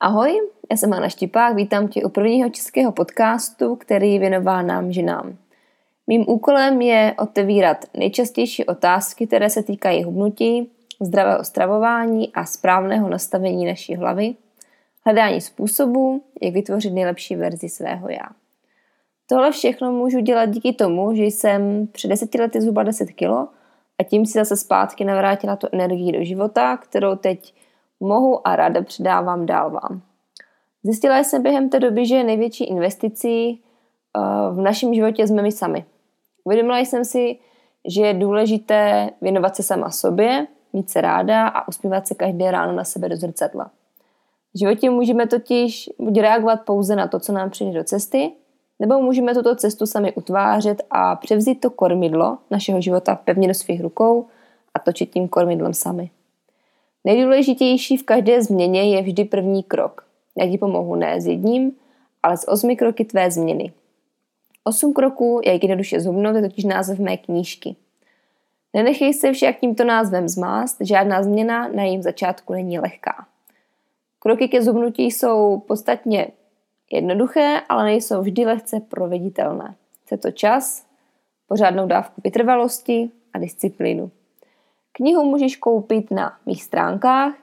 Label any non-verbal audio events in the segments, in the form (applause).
Ahoj, já jsem Anna Štipák, vítám tě u prvního českého podcastu, který je věnován nám ženám. Mým úkolem je otevírat nejčastější otázky, které se týkají hubnutí, zdravého stravování a správného nastavení naší hlavy, hledání způsobů, jak vytvořit nejlepší verzi svého já. Tohle všechno můžu dělat díky tomu, že jsem před deseti lety zhruba 10 kilo a tím si zase zpátky navrátila tu energii do života, kterou teď mohu a ráda předávám dál vám. Zjistila jsem během té doby, že největší investicí eh, v našem životě jsme my sami. Uvědomila jsem si, že je důležité věnovat se sama sobě, mít se ráda a usmívat se každé ráno na sebe do zrcadla. V životě můžeme totiž buď reagovat pouze na to, co nám přijde do cesty, nebo můžeme tuto cestu sami utvářet a převzít to kormidlo našeho života pevně do svých rukou a točit tím kormidlem sami. Nejdůležitější v každé změně je vždy první krok. Já ti pomohu ne s jedním, ale s osmi kroky tvé změny. Osm kroků, jak jednoduše zhubnout, je totiž název mé knížky. Nenechej se však tímto názvem zmást, žádná změna na jejím začátku není lehká. Kroky ke zhubnutí jsou podstatně jednoduché, ale nejsou vždy lehce proveditelné. Chce to čas, pořádnou dávku vytrvalosti a disciplínu. Knihu můžeš koupit na mých stránkách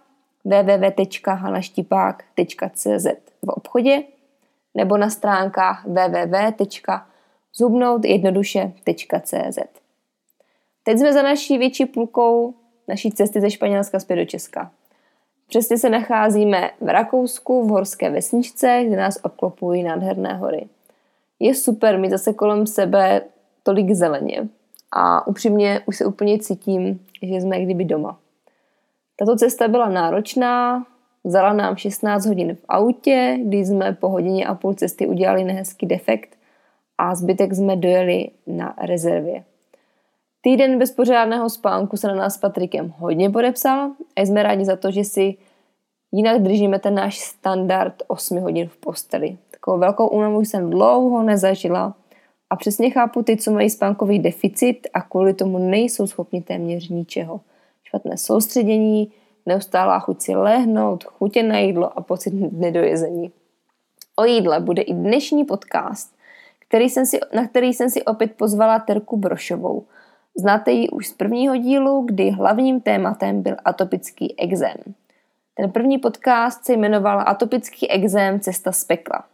www.hanaštipák.cz v obchodě nebo na stránkách www.zubnoutjednoduše.cz. Teď jsme za naší větší půlkou naší cesty ze Španělska zpět do Česka. Přesně se nacházíme v Rakousku, v horské vesničce, kde nás obklopují nádherné hory. Je super mít zase kolem sebe tolik zeleně a upřímně už se úplně cítím, že jsme kdyby doma. Tato cesta byla náročná, vzala nám 16 hodin v autě, kdy jsme po hodině a půl cesty udělali nehezký defekt a zbytek jsme dojeli na rezervě. Týden bez pořádného spánku se na nás s Patrikem hodně podepsal a jsme rádi za to, že si jinak držíme ten náš standard 8 hodin v posteli. Takovou velkou únavu jsem dlouho nezažila a přesně chápu ty, co mají spánkový deficit a kvůli tomu nejsou schopni téměř ničeho. Špatné soustředění, neustálá chuť si lehnout, chutě na jídlo a pocit nedojezení. O jídle bude i dnešní podcast, který jsem si, na který jsem si opět pozvala Terku Brošovou. Znáte ji už z prvního dílu, kdy hlavním tématem byl atopický exém. Ten první podcast se jmenoval Atopický exém cesta z pekla.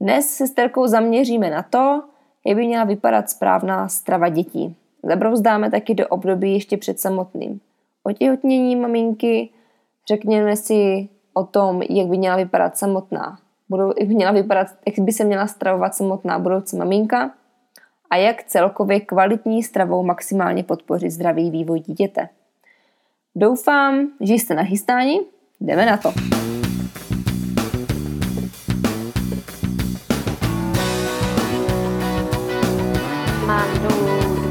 Dnes se s Terkou zaměříme na to, jak by měla vypadat správná strava dětí. Zabrouzdáme taky do období ještě před samotným otěhotnění maminky, řekněme si o tom, jak by měla vypadat samotná, budou, jak by, měla vypadat, jak by se měla stravovat samotná budoucí maminka a jak celkově kvalitní stravou maximálně podpořit zdravý vývoj dítěte. Doufám, že jste nachystáni, jdeme na to.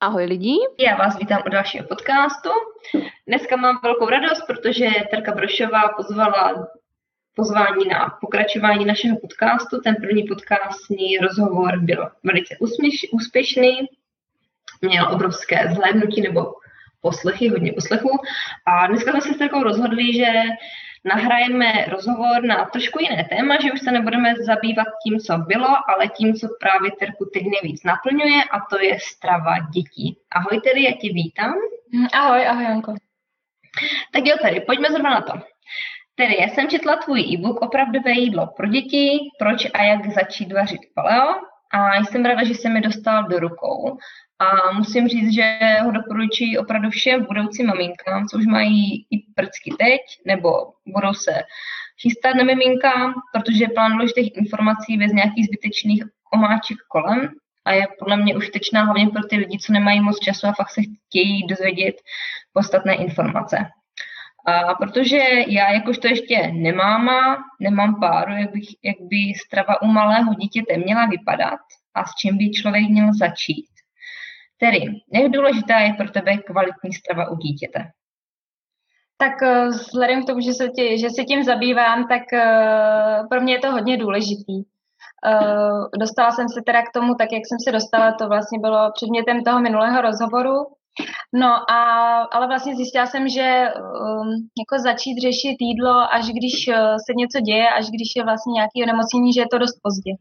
Ahoj lidi, já vás vítám u dalšího podcastu. Dneska mám velkou radost, protože Terka Brošová pozvala pozvání na pokračování našeho podcastu. Ten první podcastní rozhovor byl velice úspěš, úspěšný, měl obrovské zhlédnutí nebo poslechy, hodně poslechů. A dneska jsme se s Terkou rozhodli, že nahrajeme rozhovor na trošku jiné téma, že už se nebudeme zabývat tím, co bylo, ale tím, co právě Terku teď nejvíc naplňuje a to je strava dětí. Ahoj tedy, já tě vítám. Ahoj, ahoj Janko. Tak jo, tady, pojďme zrovna na to. Tedy, já jsem četla tvůj e-book Opravdové jídlo pro děti, proč a jak začít vařit paleo a jsem ráda, že se mi dostal do rukou. A musím říct, že ho doporučuji opravdu všem budoucím maminkám, co už mají i prcky teď, nebo budou se chystat na miminka, protože plán důležitých informací bez nějakých zbytečných omáček kolem a je podle mě užitečná hlavně pro ty lidi, co nemají moc času a fakt se chtějí dozvědět podstatné informace. A protože já jakožto ještě nemám, nemám páru, jak, bych, jak by strava u malého dítěte měla vypadat a s čím by člověk měl začít. Tedy, jak důležitá je pro tebe kvalitní strava u dítěte? Tak eh, vzhledem k tomu, že se, tě, že se tím zabývám, tak uh, pro mě je to hodně důležitý. Uh, dostala jsem se teda k tomu, tak jak jsem se dostala, to vlastně bylo předmětem toho minulého rozhovoru. No a, ale vlastně zjistila jsem, že um, jako začít řešit jídlo, až když se něco děje, až když je vlastně nějaký onemocnění, že je to dost pozdě.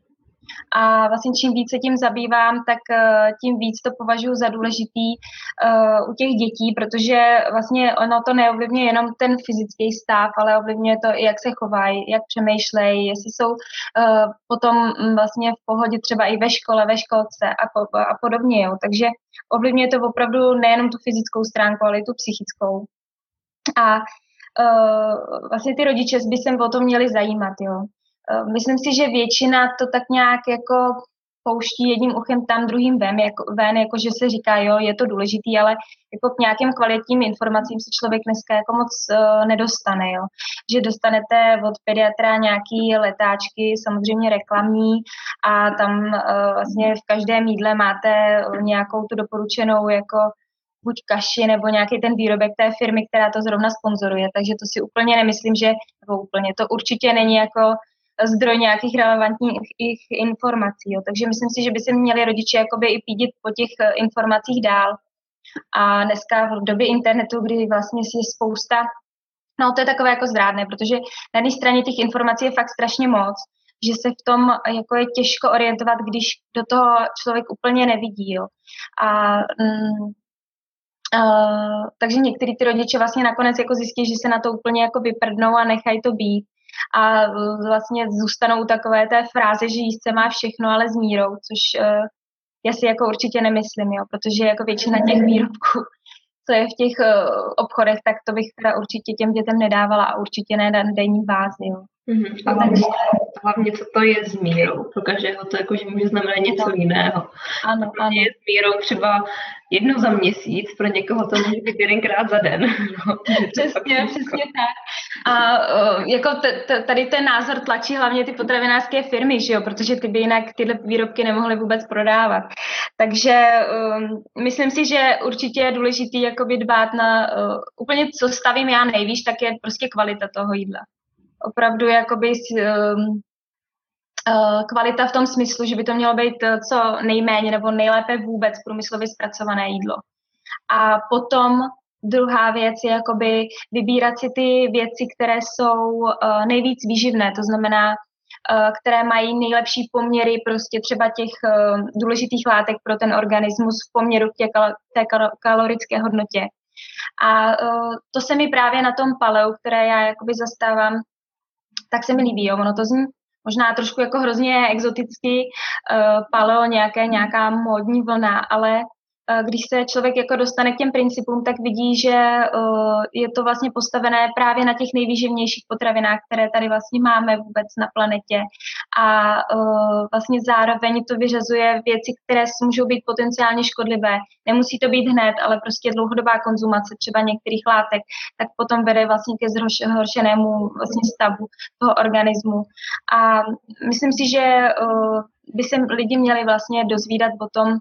A vlastně čím víc se tím zabývám, tak eh, tím víc to považuji za důležitý uh, u těch dětí, protože vlastně ono to neovlivňuje jenom ten fyzický stav, ale ovlivňuje to i, jak se chovají, jak přemýšlejí, jestli jsou uh, potom mm, vlastně v pohodě třeba i ve škole, ve školce a, po, a podobně. Jo. Takže ovlivňuje to opravdu nejenom tu fyzickou stránku, ale i tu psychickou. A uh, vlastně ty rodiče by se o to měli zajímat, jo. Eh, myslím si, že většina to tak nějak jako pouští jedním uchem tam, druhým ven, jako, ven, jako že se říká, jo, je to důležitý, ale jako k nějakým kvalitním informacím se člověk dneska jako moc uh, nedostane, jo. Že dostanete od pediatra nějaký letáčky, samozřejmě reklamní a tam uh, vlastně v každém jídle máte nějakou tu doporučenou jako buď kaši nebo nějaký ten výrobek té firmy, která to zrovna sponzoruje. Takže to si úplně nemyslím, že, nebo úplně, to určitě není jako zdroj nějakých relevantních informací. Jo. Takže myslím si, že by se měli rodiče jakoby i pídit po těch eh, informacích dál. A dneska v době internetu, kdy vlastně je spousta, no to je takové jako zrádné, protože na jedné straně těch informací je fakt strašně moc, že se v tom jako je těžko orientovat, když do toho člověk úplně nevidí. Jo. A mm, Uh, takže některý ty rodiče vlastně nakonec jako zjistí, že se na to úplně jako vyprdnou a nechají to být a vlastně zůstanou takové té fráze, že jíst se má všechno, ale s mírou, což uh, já si jako určitě nemyslím, jo, protože jako většina těch výrobků, co je v těch uh, obchodech, tak to bych teda určitě těm dětem nedávala a určitě ne denní bázi, jo. Mm-hmm. A hlavně, hlavně, co to je s mírou. Pro každého to jakože může znamenat něco jiného. Ano, ano. Je s mírou třeba jednou za měsíc, pro někoho to může být jedenkrát za den. (laughs) No, přesně, přesně tak. A jako t- t- tady ten názor tlačí hlavně ty potravinářské firmy, že jo? protože ty by jinak tyhle výrobky nemohly vůbec prodávat. Takže um, myslím si, že určitě je důležité jakoby dbát na uh, úplně, co stavím já nejvíc, tak je prostě kvalita toho jídla opravdu jakoby um, uh, kvalita v tom smyslu, že by to mělo být uh, co nejméně nebo nejlépe vůbec průmyslově zpracované jídlo. A potom druhá věc je jakoby vybírat si ty věci, které jsou uh, nejvíc výživné, to znamená, které mají nejlepší poměry prostě třeba těch důležitých látek pro ten organismus v poměru k té, kalorické hodnotě. A to se mi právě na tom paleu, které já jakoby zastávám, tak se mi líbí. Jo. Ono to zní možná trošku jako hrozně exoticky, uh, paleo nějaké, nějaká módní vlna, ale když se člověk jako dostane k těm principům, tak vidí, že je to vlastně postavené právě na těch nejvýživnějších potravinách, které tady vlastně máme vůbec na planetě. A vlastně zároveň to vyřazuje věci, které můžou být potenciálně škodlivé. Nemusí to být hned, ale prostě dlouhodobá konzumace třeba některých látek, tak potom vede vlastně ke zhoršenému vlastně stavu toho organismu. A myslím si, že by se lidi měli vlastně dozvídat o tom,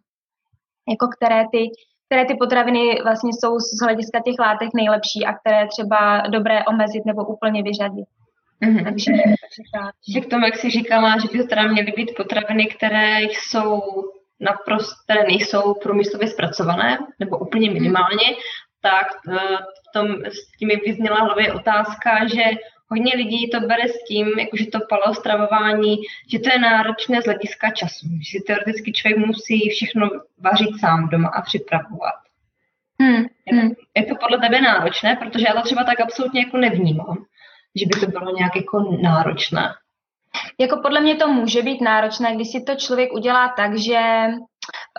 jako které ty, které ty potraviny vlastně jsou z hlediska těch látek nejlepší a které třeba dobré omezit nebo úplně vyřadit. Mm-hmm. Takže, takže k tomu, jak jsi říkala, že by to teda měly být potraviny, které jsou naprosto, které nejsou průmyslově zpracované, nebo úplně minimálně, tak eh, v tom, s tím mi vyzněla hlavě otázka, že hodně lidí to bere s tím, jakože to paleostravování, že to je náročné z hlediska času, že si teoreticky člověk musí všechno vařit sám doma a připravovat. Hmm. Je, hmm. je to podle tebe náročné, protože já to třeba tak absolutně jako nevnímám, že by to bylo nějak jako náročné. Jako podle mě to může být náročné, když si to člověk udělá tak, že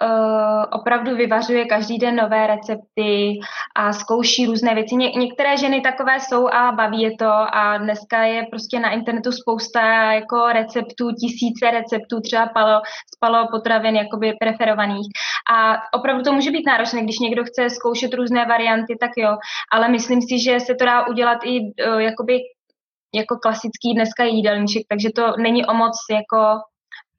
uh, opravdu vyvařuje každý den nové recepty a zkouší různé věci. Ně- některé ženy takové jsou a baví je to a dneska je prostě na internetu spousta jako receptů, tisíce receptů, třeba palo, spalo potravin jakoby preferovaných. A opravdu to může být náročné, když někdo chce zkoušet různé varianty, tak jo, ale myslím si, že se to dá udělat i uh, jakoby jako klasický dneska jídelníček, takže to není o moc jako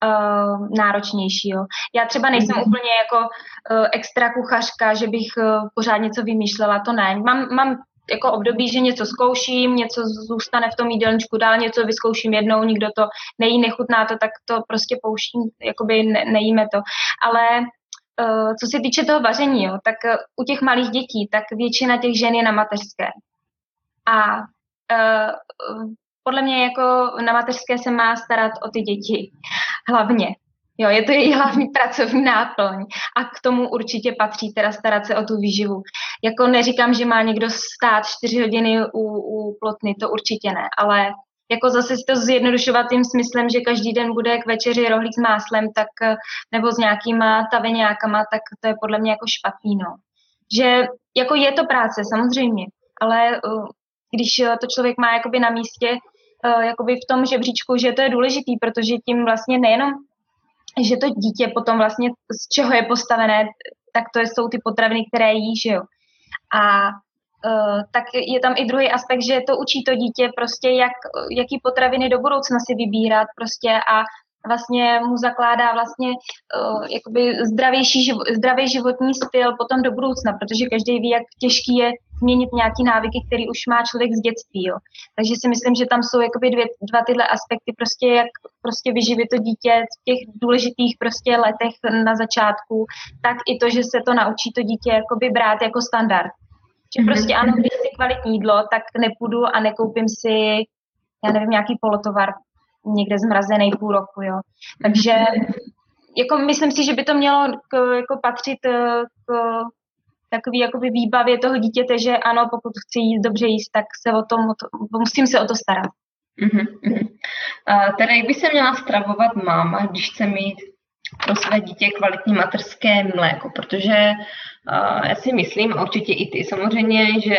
uh, náročnější. Jo. Já třeba nejsem mm. úplně jako uh, extra kuchařka, že bych uh, pořád něco vymýšlela, to ne. Mám, mám jako období, že něco zkouším, něco zůstane v tom jídelníčku dál, něco vyzkouším jednou, nikdo to nejí, nechutná to, tak to prostě pouštím, jakoby ne, nejíme to. Ale uh, co se týče toho vaření, jo, tak uh, u těch malých dětí, tak většina těch žen je na mateřské. A uh, podle mě jako na mateřské se má starat o ty děti hlavně. Jo, je to její hlavní (laughs) pracovní náplň a k tomu určitě patří teda starat se o tu výživu. Jako neříkám, že má někdo stát čtyři hodiny u, u plotny, to určitě ne, ale jako zase si to zjednodušovat tím smyslem, že každý den bude k večeři rohlík s máslem, tak nebo s nějakýma taveňákama, tak to je podle mě jako špatný, no. Že jako je to práce, samozřejmě, ale když to člověk má jakoby na místě, uh, jakoby v tom žebříčku, že to je důležitý, protože tím vlastně nejenom, že to dítě potom vlastně z čeho je postavené, tak to jsou ty potraviny, které jí, že jo. A uh, tak je tam i druhý aspekt, že to učí to dítě prostě, jak, jaký potraviny do budoucna si vybírat prostě a vlastně mu zakládá vlastně uh, jakoby zdravější, živo, zdravý životní styl potom do budoucna, protože každý ví, jak těžký je změnit nějaký návyky, který už má člověk z dětství. Jo. Takže si myslím, že tam jsou jakoby dvě, dva tyhle aspekty, prostě jak prostě vyživit to dítě v těch důležitých prostě letech na začátku, tak i to, že se to naučí to dítě jakoby brát jako standard. Že mhm. prostě ano, když si kvalitní jídlo, tak nepůjdu a nekoupím si já nevím, nějaký polotovar někde zmrazený půl roku, jo. Takže jako myslím si, že by to mělo k, jako patřit eh, k takový jakoby výbavě toho dítěte, že ano, pokud chci jíst dobře jíst, tak se o tom, musím se o to starat. Uh-huh. A teda jak by se měla stravovat máma, když chce mít pro své dítě kvalitní materské mléko, protože uh, já si myslím, a určitě i ty samozřejmě, že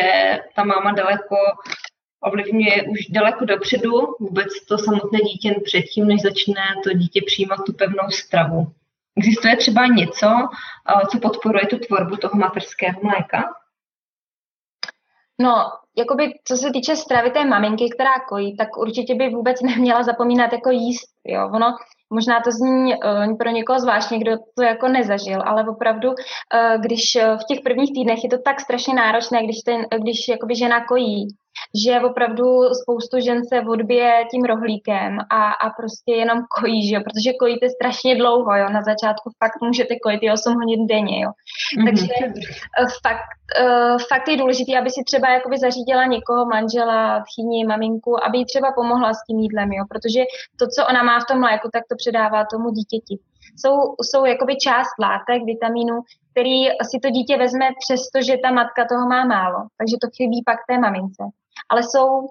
ta máma daleko ovlivňuje už daleko dopředu vůbec to samotné dítě předtím, než začne to dítě přijímat tu pevnou stravu. Existuje třeba něco, co podporuje tu tvorbu toho materského mléka? No, jakoby co se týče stravy té maminky, která kojí, tak určitě by vůbec (laughs) neměla zapomínat jako jíst, jo. Ono, možná to zní uh, pro někoho zvláštně, kdo to jako nezažil, ale opravdu, uh, když v těch prvních týdnech je to tak strašně náročné, když, ten, když jakoby žena kojí, že opravdu spoustu žen se odbije tím rohlíkem a, a prostě jenom kojí, že jo, protože kojíte strašně dlouho, jo, na začátku fakt můžete kojit i 8 hodin denně, jo. Mm-hmm. Takže eh, fakt, uh, fakt je důležité, aby si třeba jakoby zařídila někoho, manžela, tchýni, maminku, aby jí třeba pomohla s tím jídlem, jo, protože to, co ona má v tom mléku, tak to předává tomu dítěti. Jsou, jsou jakoby část látek, vitamínů, který si to dítě vezme přesto, že ta matka toho má málo. Takže to chybí pak té mamince ale jsou,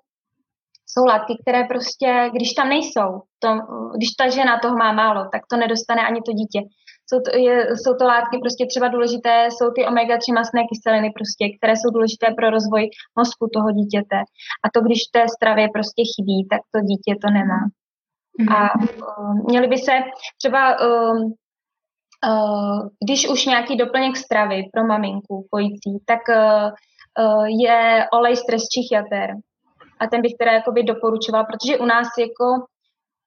jsou látky, které prostě, když tam nejsou, to, když ta žena toho má málo, tak to nedostane ani to dítě. Jsou to, je, jsou to látky prostě třeba důležité, jsou ty omega-3 masné kyseliny prostě, které jsou důležité pro rozvoj mozku toho dítěte. A to, když té stravě prostě chybí, tak to dítě to nemá. A uh, měli by se třeba, uh, uh, když už nějaký doplněk stravy pro maminku kojící, tak uh, Eh, je olej z trestčích jater. A ten bych teda jakoby doporučovala, protože u nás jako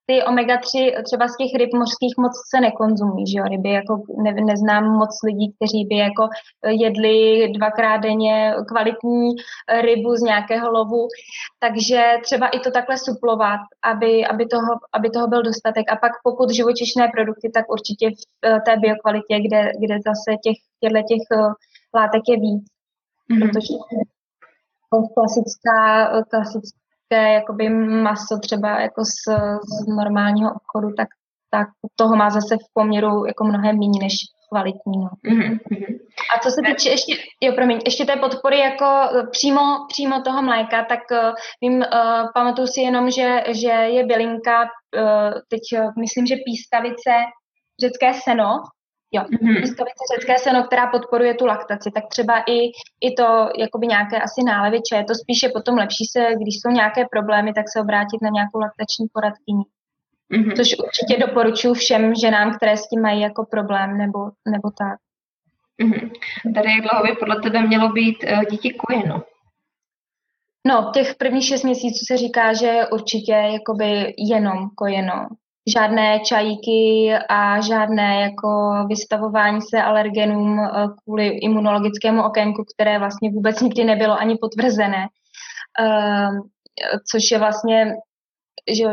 ty omega-3 třeba z těch ryb mořských moc se nekonzumují, že jo, ryby, jako ne, neznám moc lidí, kteří by jako jedli dvakrát denně kvalitní rybu z nějakého lovu, takže třeba i to takhle suplovat, aby, aby, toho, aby toho byl dostatek. A pak pokud živočišné produkty, tak určitě v eh, té biokvalitě, kde, kde zase těch, těchto těch eh, látek je víc, mm-hmm. protože klasická, klasické jakoby maso třeba jako z, z normálního obchodu, tak, tak toho má zase v poměru jako mnohem méně než kvalitní. No. Mm-hmm. A co se týče ještě, jo, promiň, ještě té podpory jako přímo, přímo toho mléka, tak uh, vím, uh, pamatuju si jenom, že, že je bylinka, uh, teď uh, myslím, že pískavice, řecké seno, Jo, mm-hmm. Pískovice řecké seno, která podporuje tu laktaci, tak třeba i, i to, jakoby nějaké asi náleviče, je to spíše potom lepší se, když jsou nějaké problémy, tak se obrátit na nějakou laktační poradkyni. Mm-hmm. Což určitě doporučuji všem ženám, které s tím mají jako problém nebo, nebo tak. Mm-hmm. Tady jak dlouho by podle tebe mělo být uh, dítě kojeno? No, těch prvních šest měsíců se říká, že určitě jakoby jenom kojeno. Žádné čajíky a žádné jako vystavování se alergenům uh, kvůli imunologickému okénku, které vlastně vůbec nikdy nebylo ani potvrzené. Uh, což je vlastně že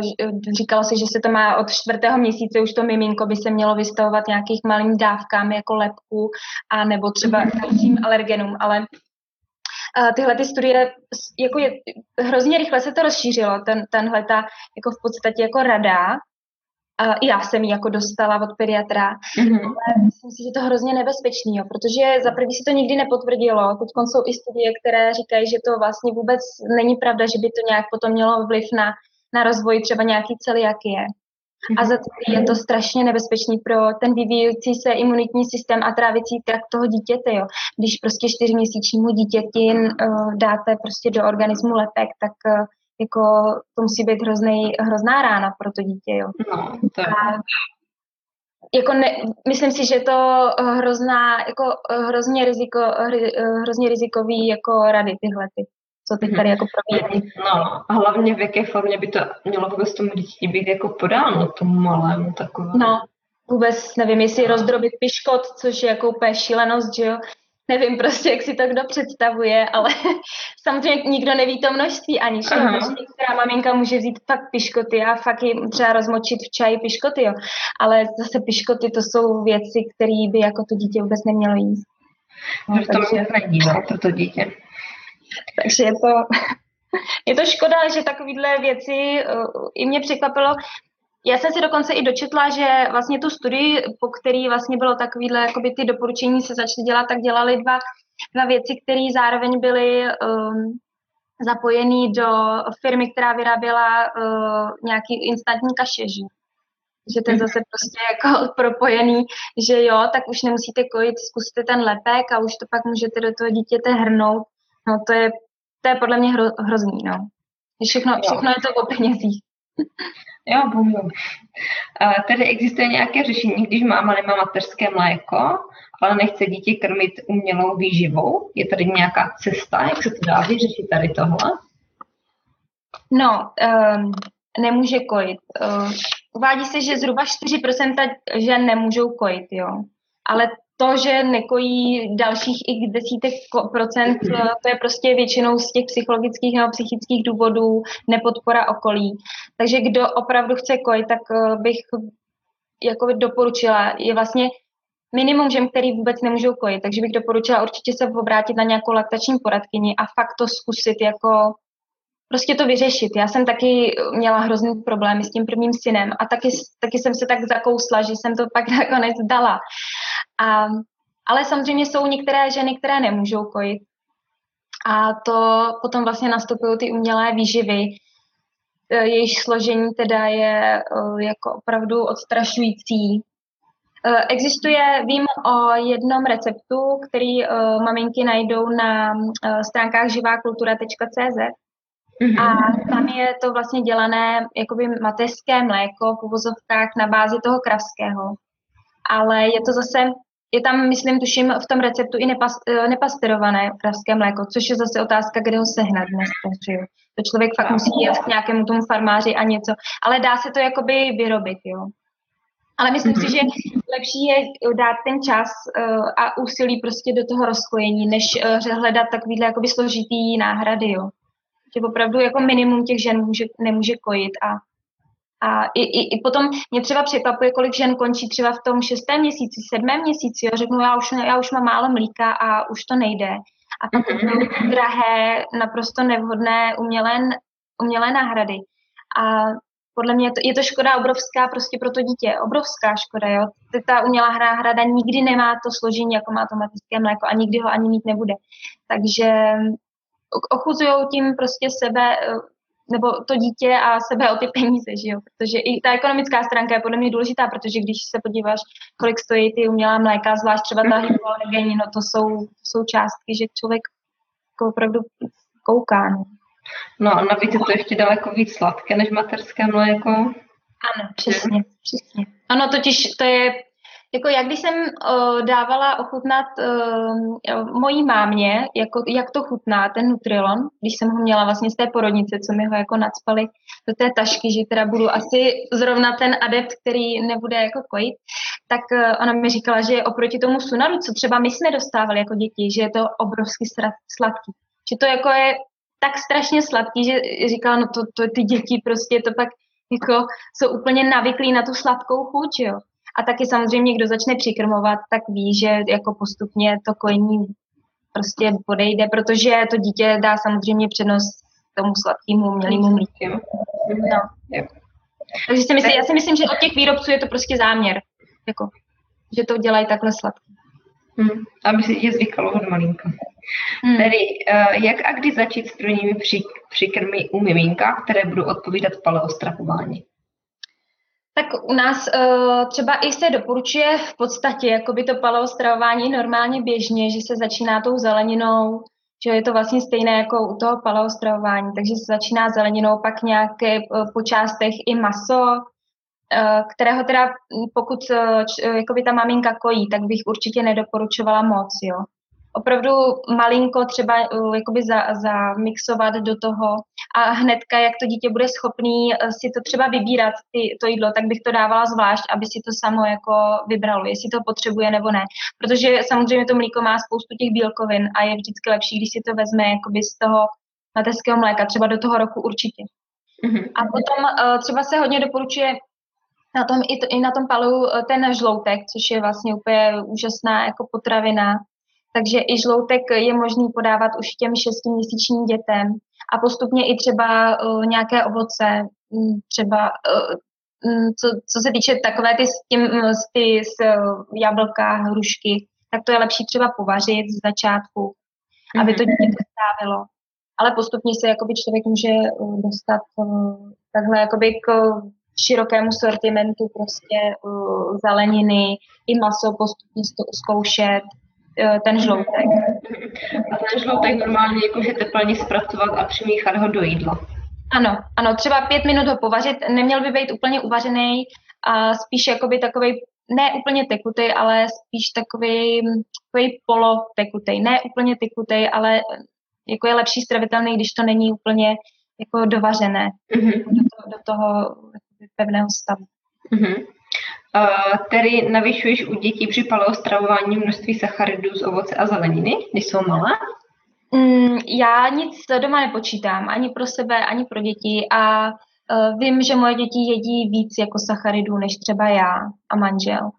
říkalo se, že se to má od čtvrtého měsíce, už to miminko by se mělo vystavovat nějakých malým dávkám jako lepku a nebo třeba dalším alergenům, ale uh, tyhle ty studie, jako je, hrozně rychle se to rozšířilo, ten, tenhle ta jako v podstatě jako rada, Uh, já jsem ji jako dostala od pediatra, mm-hmm. ale myslím si, že to hrozně nebezpečný, jo, protože za prvý se to nikdy nepotvrdilo. Teď jsou i studie, které říkají, že to vlastně vůbec není pravda, že by to nějak potom mělo vliv na na rozvoj třeba nějaký celiakie. A za to je to strašně nebezpečný pro ten vyvíjící se imunitní systém a trávicí trakt toho dítěte. Jo. Když prostě čtyřměsíčnímu dítěti uh, dáte prostě do organismu lepek, tak uh, jako to musí být hrozný, hrozná rána pro to dítě. Jo. No, to... A, jako ne, myslím si, že to hrozná, jako hrozně, riziko, hrozně rizikový jako rady tyhle. Ty co teď tady jako probíhají. (laughs) No a hlavně v jaké formě by to mělo vůbec tomu dítě být jako podáno, tomu malému takovému. No, vůbec nevím, jestli rozdrobit piškot, což je jako úplně šílenost, že jo. Nevím prostě, jak si to kdo představuje, ale (laughs) samozřejmě nikdo neví to množství ani, že jo. Některá maminka může vzít fakt piškoty a fakt jim třeba rozmočit v čaji piškoty, jo. Ale zase piškoty to jsou věci, které by jako to dítě vůbec nemělo jíst. No, to takže... není, no, pro to dítě. Takže je to, (laughs) je to škoda, že takovéhle věci uh, i mě překvapilo. Já jsem si dokonce i dočetla, že vlastně tu studii, po který vlastně bylo takovýhle, jakoby ty doporučení se začaly dělat, tak dělali dva, dva věci, které zároveň byly um, zapojený do firmy, která vyráběla uh, nějaký instantní kaše, že? že to je zase prostě jako (laughs) propojený, že jo, tak už nemusíte kojit, zkuste ten lepek a už to pak můžete do toho dítěte hrnout No to je, to je podle mě hro, hrozný, no. Všechno, všechno je to o penězích. (laughs) Jo, bohužel. Tedy existuje nějaké řešení, když máma nemá mateřské mléko, ale nechce dítě krmit umělou výživou? Je tady nějaká cesta, jak se to dá vyřešit tady tohle? No, um, nemůže kojit. Uh, uvádí se, že zhruba 4% žen nemůžou kojit, jo. Ale to, že nekojí dalších i desítek procent, mhm. eh, to je prostě většinou z těch psychologických nebo psychických důvodů nepodpora okolí. Takže kdo opravdu chce kojit, tak eh, bych jako doporučila, je vlastně minimum žen, který vůbec nemůžou kojit, takže bych doporučila určitě se obrátit na nějakou laktační poradkyni a fakt to zkusit jako prostě to vyřešit. Já jsem taky měla hrozný problémy s tím prvním synem a taky, taky jsem se tak zakousla, že jsem to pak nakonec dala. A, ale samozřejmě jsou některé ženy, které nemůžou kojit. A to potom vlastně nastupují ty umělé výživy, e, jejich složení teda je e, jako opravdu odstrašující. E, existuje, vím o jednom receptu, který maminky najdou na stránkách živákultura.cz mm-hmm. a tam je to vlastně dělané jakoby mateřské mléko v uvozovkách na bázi toho kravského. Ale je to zase je tam, myslím, tuším, v tom receptu i nepas, eh, nepasterované kravské mléko, což je zase otázka, kde ho sehnat jo. To člověk fakt musí jet k nějakému tomu farmáři a něco, ale dá se to jakoby vyrobit, jo. Ale myslím mm-hmm. si, že lepší je dát ten čas uh, a úsilí prostě do toho rozkojení, než uh, hledat takovýhle jakoby složitý náhrady, jo. Že opravdu jako minimum těch žen může, nemůže kojit a a i, i, i potom mě třeba překvapuje, kolik žen končí třeba v tom šestém měsíci, sedmém měsíci. Jo, řeknu, já už, já už mám málo mlíka a už to nejde. A pak mm-hmm. drahé, naprosto nevhodné umělé, umělé náhrady. A podle mě to, je to škoda obrovská prostě pro to dítě. Obrovská škoda, jo. Ta umělá náhrada nikdy nemá to složení, jako má to mateřské mléko a nikdy ho ani mít nebude. Takže ochuzují tím prostě sebe, nebo to dítě a sebe o ty peníze, že jo? Protože i ta ekonomická stránka je podle mě důležitá, protože když se podíváš, kolik stojí ty umělá mléka, zvlášť třeba ta hypoalergenní, no to jsou, jsou částky, že člověk jako opravdu kouká. No. no a navíc je to ještě daleko víc sladké než materské mléko. Ano, přesně, přesně. Ano, totiž to je jako jak když jsem uh, dávala ochutnat uh, mojí mámě, jako, jak to chutná, ten Nutrilon, když jsem ho měla vlastně z té porodnice, co mi ho jako nadspali do té tašky, že teda budu asi zrovna ten adept, který nebude jako kojit, tak uh, ona mi říkala, že oproti tomu sunaru, co třeba my jsme dostávali jako děti, že je to obrovsky sladký. Že to jako je tak strašně sladký, že říkala, no to, to ty děti prostě to pak jako jsou úplně navyklí na tu sladkou chuť, jo. A taky samozřejmě, kdo začne přikrmovat, tak ví, že jako postupně to kojení prostě odejde, protože to dítě dá samozřejmě přednost tomu sladkému umělému mlíku. No. Takže si myslím, já si myslím, že od těch výrobců je to prostě záměr, jako, že to dělají takhle sladký. Hmm, aby si je zvykalo od malinka. Hmm. Tedy uh, jak a kdy začít s prvními příkrmy u miminka, které budou odpovídat paleostrapování? Tak u nás uh, třeba i se doporučuje v podstatě jakoby to paleostravování normálně běžně, že se začíná tou zeleninou, že je to vlastně stejné jako u toho paleostravování, takže se začíná zeleninou, pak nějaké uh, po částech i maso, uh, kterého teda pokud jakoby ta maminka kojí, tak bych určitě nedoporučovala moc, jo opravdu malinko třeba uh, jakoby za, zamixovat do toho a hnedka, jak to dítě bude schopný uh, si to třeba vybírat, ty, to jídlo, tak bych to dávala zvlášť, aby si to samo jako vybralo, jestli to potřebuje nebo ne. Protože samozřejmě to mlíko má spoustu těch bílkovin a je vždycky lepší, když si to vezme jakoby z toho mateřského mléka, třeba do toho roku určitě. Mm-hmm. A potom uh, třeba se hodně doporučuje na tom, i, to, i na tom palu ten žloutek, což je vlastně úplně úžasná jako potravina, takže i žloutek je možný podávat už těm šestiměsíčním dětem a postupně i třeba uh, nějaké ovoce, mm, třeba uh, co, co se týče takové ty, s tím, s ty s jablka, hrušky, tak to je lepší třeba povařit z začátku, mm-hmm. aby to mhm. dítě dostávilo. Ale postupně se jakoby člověk může dostat takhle jakoby k širokému sortimentu prostě zeleniny, i maso postupně zkoušet, Eh, ten žloutek. A ten žloutek normálně jakože teplně zpracovat a přimíchat ho do jídla. Ano, ano, třeba pět minut ho povařit, neměl by být úplně uvařený, a spíš jakoby takový ne úplně tekutý, ale spíš takový, takový polotekutý. Ne úplně tekutý, ale jako je lepší stravitelný, když to není úplně jako dovařené mm-hmm. do, to, do toho pevného stavu. Mm-hmm. Uh, tedy navyšuješ u dětí při paleostravování množství sacharidů z ovoce a zeleniny, když jsou malé? Mm, já nic doma nepočítám, ani pro sebe, ani pro děti a uh, vím, že moje děti jedí víc jako sacharidů než třeba já a manžel.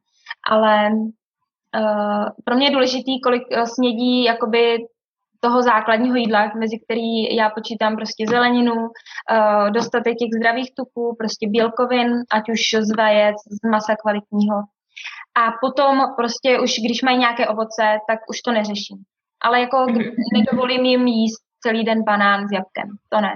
Ale uh, pro mě je důležitý, kolik snědí jakoby toho základního jídla, mezi který já počítám prostě zeleninu, uh, dostatek těch zdravých tuků, prostě bílkovin, ať už z vajec, z masa kvalitního. A potom prostě už, když mají nějaké ovoce, tak už to neřeším. Ale jako nedovolím jim jíst celý den banán s jabkem. To ne.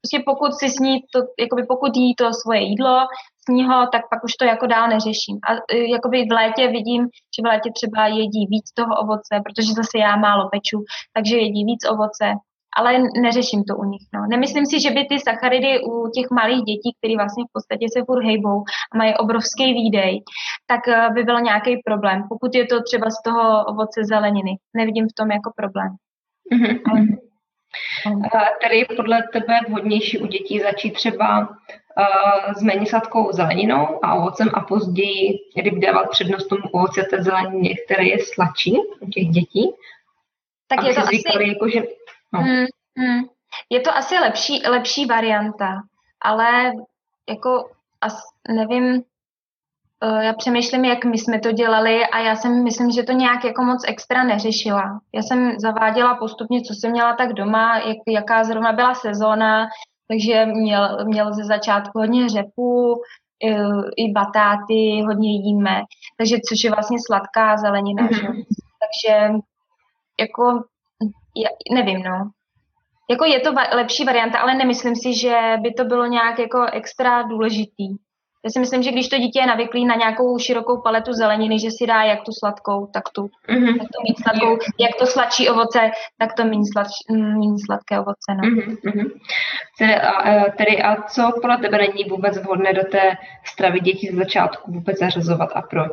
Prostě pokud si sní to, jakoby pokud jí to svoje jídlo, sní ho, tak pak už to jako dál neřeším. A e, jakoby v létě vidím, že v létě třeba jedí víc toho ovoce, protože zase já málo peču, takže jedí víc ovoce, ale neřeším to u nich. No. Nemyslím si, že by ty sacharidy u těch malých dětí, které vlastně v podstatě se furt hejbou a mají obrovský výdej, tak e, by byl nějaký problém. Pokud je to třeba z toho ovoce zeleniny, nevidím v tom jako problém. Mm-hmm. Ale, Tedy podle tebe vhodnější u dětí začít třeba s méně sladkou zeleninou a ovocem a později kdyby dávat přednost tomu ovoci té zelenině, které je sladší u těch dětí. Tak je to asi... Jako, že... no. hmm, hmm. Je to asi lepší, lepší varianta, ale jako as, nevím, Eh, já přemýšlím, jak my jsme to dělali a já jsem myslím, že to nějak jako moc extra neřešila. Já jsem zaváděla postupně, co jsem měla tak doma, jak, jaká zrovna byla sezóna, takže měl, měl ze začátku hodně řepu, i, i batáty, hodně jíme, takže což je vlastně sladká zelenina. Mm-hmm. Takže jako, já, nevím, no. jako je to va- lepší varianta, ale nemyslím si, že by to bylo nějak jako extra důležitý. Já si myslím, že když to dítě je navyklý na nějakou širokou paletu zeleniny, že si dá jak tu sladkou, tak tu, mm-hmm. tak to méně sladkou, jak to sladší ovoce, tak to méně, sladš, méně sladké ovoce. No. Mm-hmm. Tedy, a, tedy a co podle tebe není vůbec vhodné do té stravy dětí z začátku vůbec zařazovat a proč?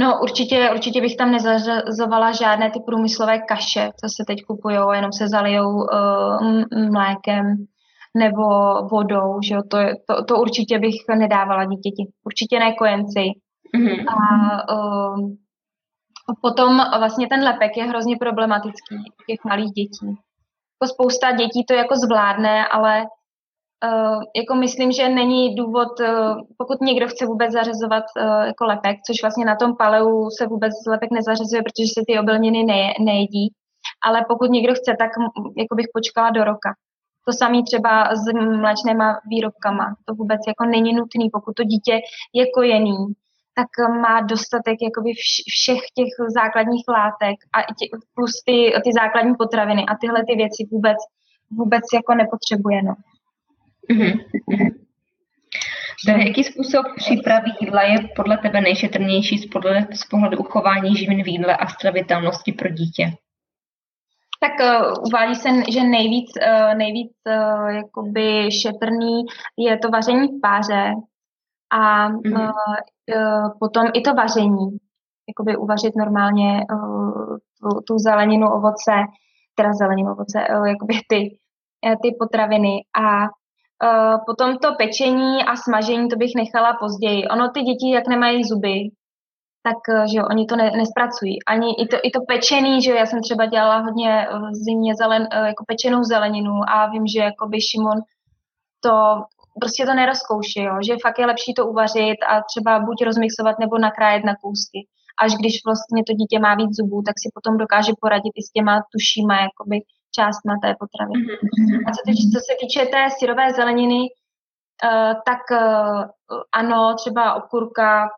No určitě, určitě bych tam nezařazovala žádné ty průmyslové kaše, co se teď kupují, jenom se zalijou uh, mlékem nebo vodou, že jo, to, to, to určitě bych nedávala dítěti. Určitě ne kojenci. Mm-hmm. A uh, potom vlastně ten lepek je hrozně problematický u těch malých dětí. Jako spousta dětí to jako zvládne, ale Uh, jako myslím, že není důvod, uh, pokud někdo chce vůbec zařazovat uh, jako lepek, což vlastně na tom paleu se vůbec lepek nezařazuje, protože se ty obilniny ne, nejedí, ale pokud někdo chce, tak jako bych počkala do roka. To samé třeba s mléčnýma výrobkama. To vůbec jako není nutný, pokud to dítě je kojený, tak má dostatek jakoby všech těch základních látek a tě, plus ty, ty základní potraviny a tyhle ty věci vůbec, vůbec jako nepotřebuje. No. Mm-hmm. Jaký způsob přípravy jídla je podle tebe nejšetrnější z, podle, z pohledu uchování živin v jídle a stravitelnosti pro dítě? Tak uh, uvádí se, že nejvíc, uh, nejvíc uh, jakoby šetrný je to vaření v páře a mm-hmm. uh, potom i to vaření. Jakoby uvařit normálně uh, tu, tu zeleninu, ovoce, teda zeleninu, ovoce, uh, jakoby ty, ty potraviny a Uh, potom to pečení a smažení, to bych nechala později. Ono ty děti, jak nemají zuby, tak eh, že jo, oni to ne, nespracují. Ani i to, i to pečený, že jo, já jsem třeba dělala hodně v zimě zelen, eh, jako pečenou zeleninu a vím, že jako by Šimon to prostě to nerozkouší, jo, že fakt je lepší to uvařit a třeba buď rozmixovat nebo nakrájet na kousky. Až když vlastně to dítě má víc zubů, tak si potom dokáže poradit i s těma tušíma jakoby část na té potravy. Mm-hmm. A co, týč, co se týče té syrové zeleniny, uh, tak uh, ano, třeba okurka,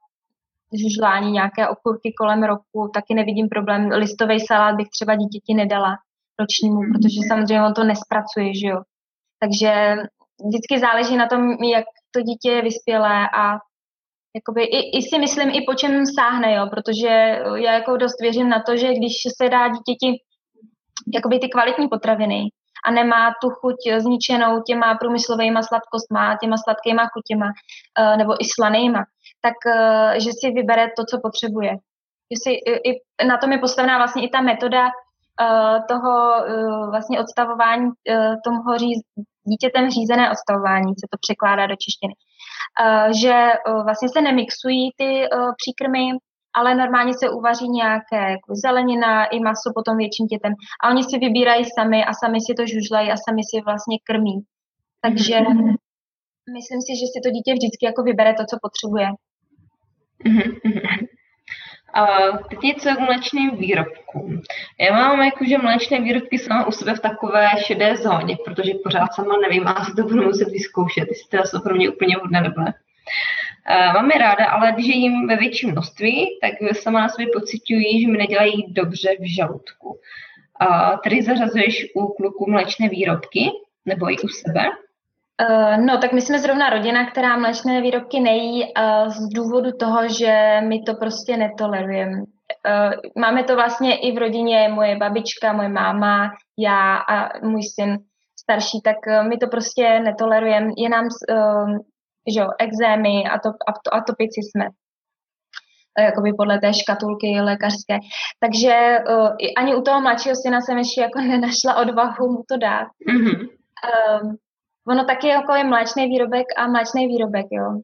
žužlání, nějaké okurky kolem roku, taky nevidím problém. Listový salát bych třeba dítěti nedala ročnímu, mm-hmm. protože samozřejmě on to nespracuje, že jo. Takže vždycky záleží na tom, jak to dítě je vyspělé a jakoby i, i si myslím, i po čem sáhne, jo, protože já jako dost věřím na to, že když se dá dítěti jakoby ty kvalitní potraviny a nemá tu chuť zničenou těma průmyslovými sladkostma, těma sladkýma chutěma uh, nebo i slanýma, tak uh, že si vybere to, co potřebuje. Že si, i, i, na tom je postavená vlastně i ta metoda uh, toho uh, vlastně odstavování uh, toho říz, dítětem řízené odstavování, se to překládá do češtiny. Uh, že uh, vlastně se nemixují ty uh, příkrmy, ale normálně se uvaří nějaké jako zelenina i maso potom větším dětem. A oni si vybírají sami a sami si to žužlají a sami si vlastně krmí. Takže mm-hmm. myslím si, že si to dítě vždycky jako vybere to, co potřebuje. Mm-hmm. A teď něco k mléčným výrobkům. Já mám jakože mléčné výrobky sama u sebe v takové šedé zóně, protože pořád sama nevím, a si to budu muset vyzkoušet, jestli to jsou pro mě úplně hodné nebo ne. Mám je ráda, ale když je jim ve větším množství, tak sama na sobě pocituji, že mi nedělají dobře v žaludku. Uh, tedy zařazuješ u kluků mléčné výrobky, nebo i u sebe? Uh, no, tak my jsme zrovna rodina, která mléčné výrobky nejí z důvodu toho, že my to prostě netolerujeme. Uh, máme to vlastně i v rodině, moje babička, moje máma, já a můj syn starší, tak uh, my to prostě netolerujeme. Je nám že jo, exémy, atop, atopici jsme eh, jakoby podle té škatulky lékařské. Takže uh, ani u toho mladšího syna jsem ještě jako (laughs) nenašla odvahu mu to dát. Mm-hmm. Um, ono taky jako je mléčný výrobek a mléčný výrobek, jo.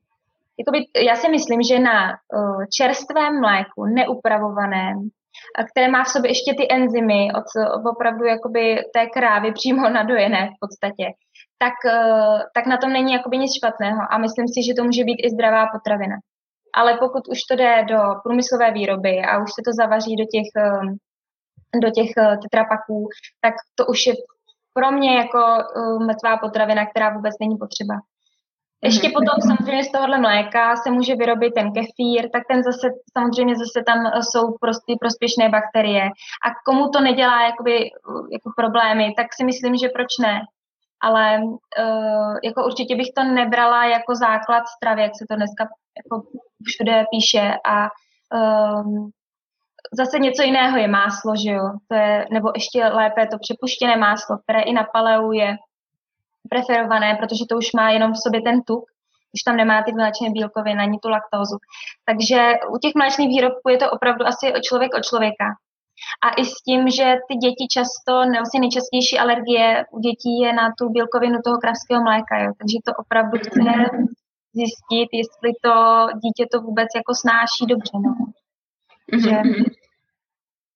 Jakoby, já si myslím, že na uh, čerstvém mléku, neupravovaném, a které má v sobě ještě ty enzymy od opravdu jakoby té krávy přímo (laughs) nadojené v podstatě, tak, eh, tak na tom není jakoby nic špatného a myslím si, že to může být i zdravá potravina. Ale pokud už to jde do průmyslové výroby a už se to zavaří do těch, do těch tetrapaků, tak to už je pro mě jako mrtvá potravina, která vůbec není potřeba. Ještě potom samozřejmě z tohohle mléka se může vyrobit ten kefír, tak ten zase samozřejmě zase tam jsou prostě prospěšné bakterie. A komu to nedělá jakoby, jako problémy, tak si myslím, že proč ne. Ale uh, jako určitě bych to nebrala jako základ stravy, jak se to dneska jako všude píše. A um, zase něco jiného je máslo, že jo? To je, nebo ještě lépe to přepuštěné máslo, které i na paleu je preferované, protože to už má jenom v sobě ten tuk, už tam nemá ty mléčné bílkoviny ani tu laktózu. Takže u těch mléčných výrobků je to opravdu asi člověk od člověka. A i s tím, že ty děti často, vlastně nejčastější alergie u dětí je na tu bílkovinu toho kravského mléka, jo. takže to opravdu chce zjistit, jestli to dítě to vůbec jako snáší dobře. No. Mm-hmm. Že,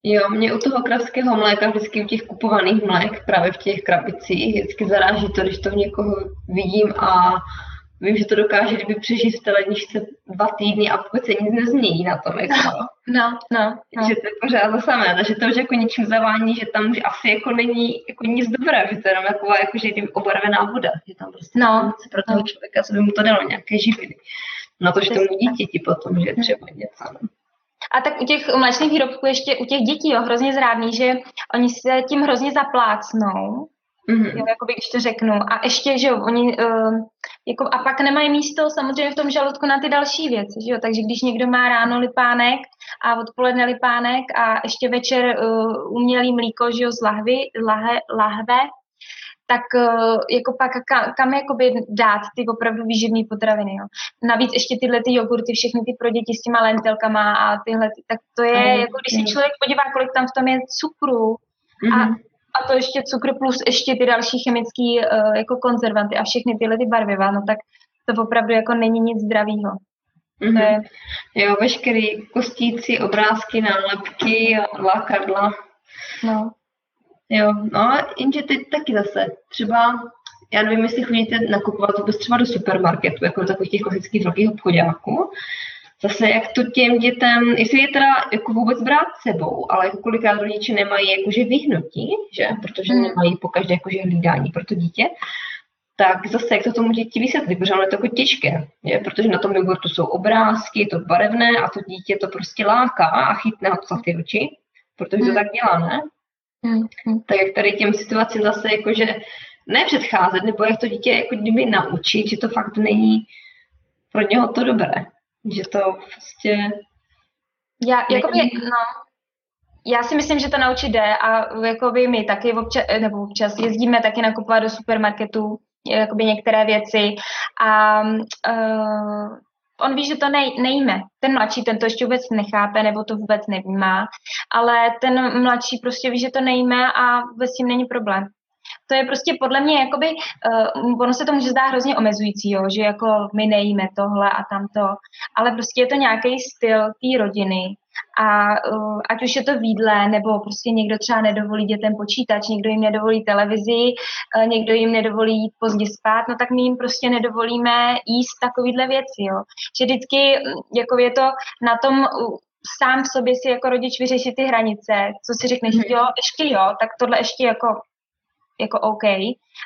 Jo, mě u toho kravského mléka, vždycky u těch kupovaných mlék, právě v těch krabicích, vždycky zaráží to, když to v někoho vidím a vím, že to dokáže, kdyby přežít v té ledničce dva týdny a vůbec se nic nezmění na tom. Jako. (laughs) No, no, no. Že to je pořád to samé, takže to už jako něčím zavání, že tam už asi jako není jako nic dobré, že to je jenom jako, jako že kdyby obarvená voda, že tam prostě no, pro toho člověka, co by mu to dalo, nějaké živiny. Na to, že tomu dítěti potom, že třeba něco. No. A tak u těch mléčných výrobků ještě u těch dětí, jo, hrozně zrádný, že oni se tím hrozně zaplácnou, Mm-hmm. Jo, jakoby, když to řeknu. A ještě, že jo, oni, uh, jako, a pak nemají místo samozřejmě v tom žaludku na ty další věci, že jo, takže když někdo má ráno lipánek a odpoledne lipánek a ještě večer uh, umělý mlíko, že jo, z lahvy, lahe, lahve, tak eh, jako pak kam, kam jakoby dát ty opravdu výživné potraviny. Jo. Navíc ještě tyhle ty jogurty, všechny ty pro děti s těma lentilkama a tyhle, tak to je, mm. jako když si člověk podívá, kolik tam v tom je cukru mm. a, mhm. a to ještě cukr plus ještě ty další chemické uh, jako konzervanty a všechny tyhle ty barviva, no tak to opravdu jako není nic zdravého. Mm-hmm. Je... Jo, veškerý kostíci, obrázky, nálepky, lákadla. No. Jo, no jenže teď taky zase, třeba, já nevím, jestli chodíte nakupovat vůbec třeba do supermarketu, jako do takových těch klasických velkých obchodáků, zase jak to těm dětem, jestli je teda jako vůbec brát sebou, ale jako kolikrát rodiče nemají jakože vyhnutí, že, protože hmm. nemají po každé jakože hlídání pro to dítě, tak zase jak to tomu děti vysvětlit, protože ono je to jako těžké, je? protože na tom jogurtu jsou obrázky, je to barevné a to dítě to prostě láká a chytne ho za ty oči, protože to hmm. tak dělá, ne? Tak jak tady těm situacím zase jakože ne předcházet, nebo jak to dítě jako kdyby naučit, že to fakt není pro něho to dobré. Že to prostě... Já, jakoby, no, já si myslím, že to naučit jde a jakoby my taky občas, nebo občas jezdíme taky nakupovat do supermarketu jakoby některé věci a uh, on ví, že to nej, nejme. Ten mladší, ten to ještě vůbec nechápe, nebo to vůbec nevnímá, ale ten mladší prostě ví, že to nejme a vůbec tím není problém. To je prostě podle mě, jakoby, uh, ono se to může zdát hrozně omezující, jo, že jako my nejíme tohle a tamto, ale prostě je to nějaký styl té rodiny, a uh, ať už je to výdle, nebo prostě někdo třeba nedovolí dětem počítač, někdo jim nedovolí televizi, uh, někdo jim nedovolí jít pozdě spát, no tak my jim prostě nedovolíme jíst takovýhle věci, jo. Že vždycky mm, jako je to na tom uh, sám v sobě si jako rodič vyřešit ty hranice, co si řekneš, mm-hmm. jo, ještě jo, tak tohle ještě jako jako OK,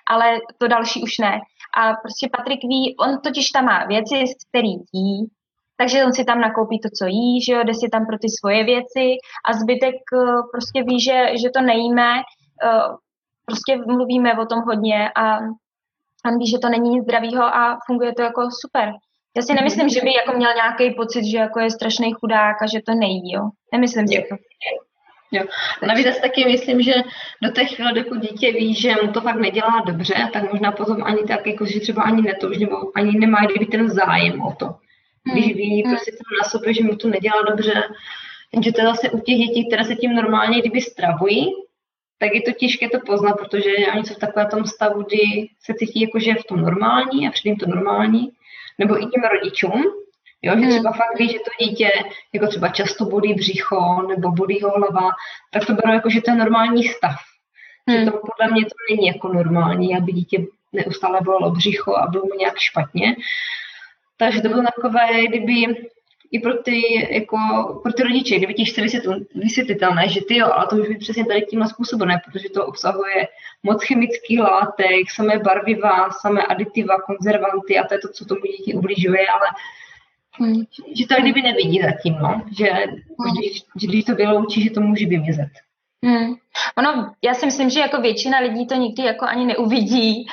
ale to další už ne. A prostě Patrik ví, on totiž tam má věci, z který jí, takže on si tam nakoupí to, co jí, že jo, jde si tam pro ty svoje věci a zbytek uh, prostě ví, že, že to nejíme, uh, prostě mluvíme o tom hodně a on ví, že to není nic zdravého a funguje to jako super. Já si nemyslím, že by jako měl nějaký pocit, že jako je strašný chudák a že to nejí, jo. Nemyslím si to. Jo. Navíc taky myslím, že do té chvíle, dokud dítě ví, že mu to fakt nedělá dobře, tak možná potom ani tak, jako, že třeba ani netouží, nebo ani nemá kdyby ten zájem o to když hmm. ví prostě tam na sobě, že mu to nedělá dobře. Jenže to je zase u těch dětí, které se tím normálně kdyby stravují, tak je to těžké to poznat, protože oni jsou v takovém tom stavu, kdy se cítí jako, že je v tom normální a před to normální, nebo i těm rodičům, jo, že hmm. třeba fakt ví, že to dítě jako třeba často bolí břicho nebo bolí ho hlava, tak to berou jako, že to je normální stav. Hmm. Že to podle mě to není jako normální, aby dítě neustále bolelo břicho a bylo mu nějak špatně. Takže to bylo takové, kdyby i pro ty, jako, pro ty rodiče, kdyby ti chce vysvětlitelné, že ty jo, ale to může být přesně tady tímhle způsobené, protože to obsahuje moc chemických látek, samé barviva, samé aditiva, konzervanty a to je to, co tomu dítě ubližuje, ale hmm. že to kdyby nevidí zatím, no, že, hmm. když, když to vyloučí, že to může vymizet. Hmm. Ono, já si myslím, že jako většina lidí to nikdy jako ani neuvidí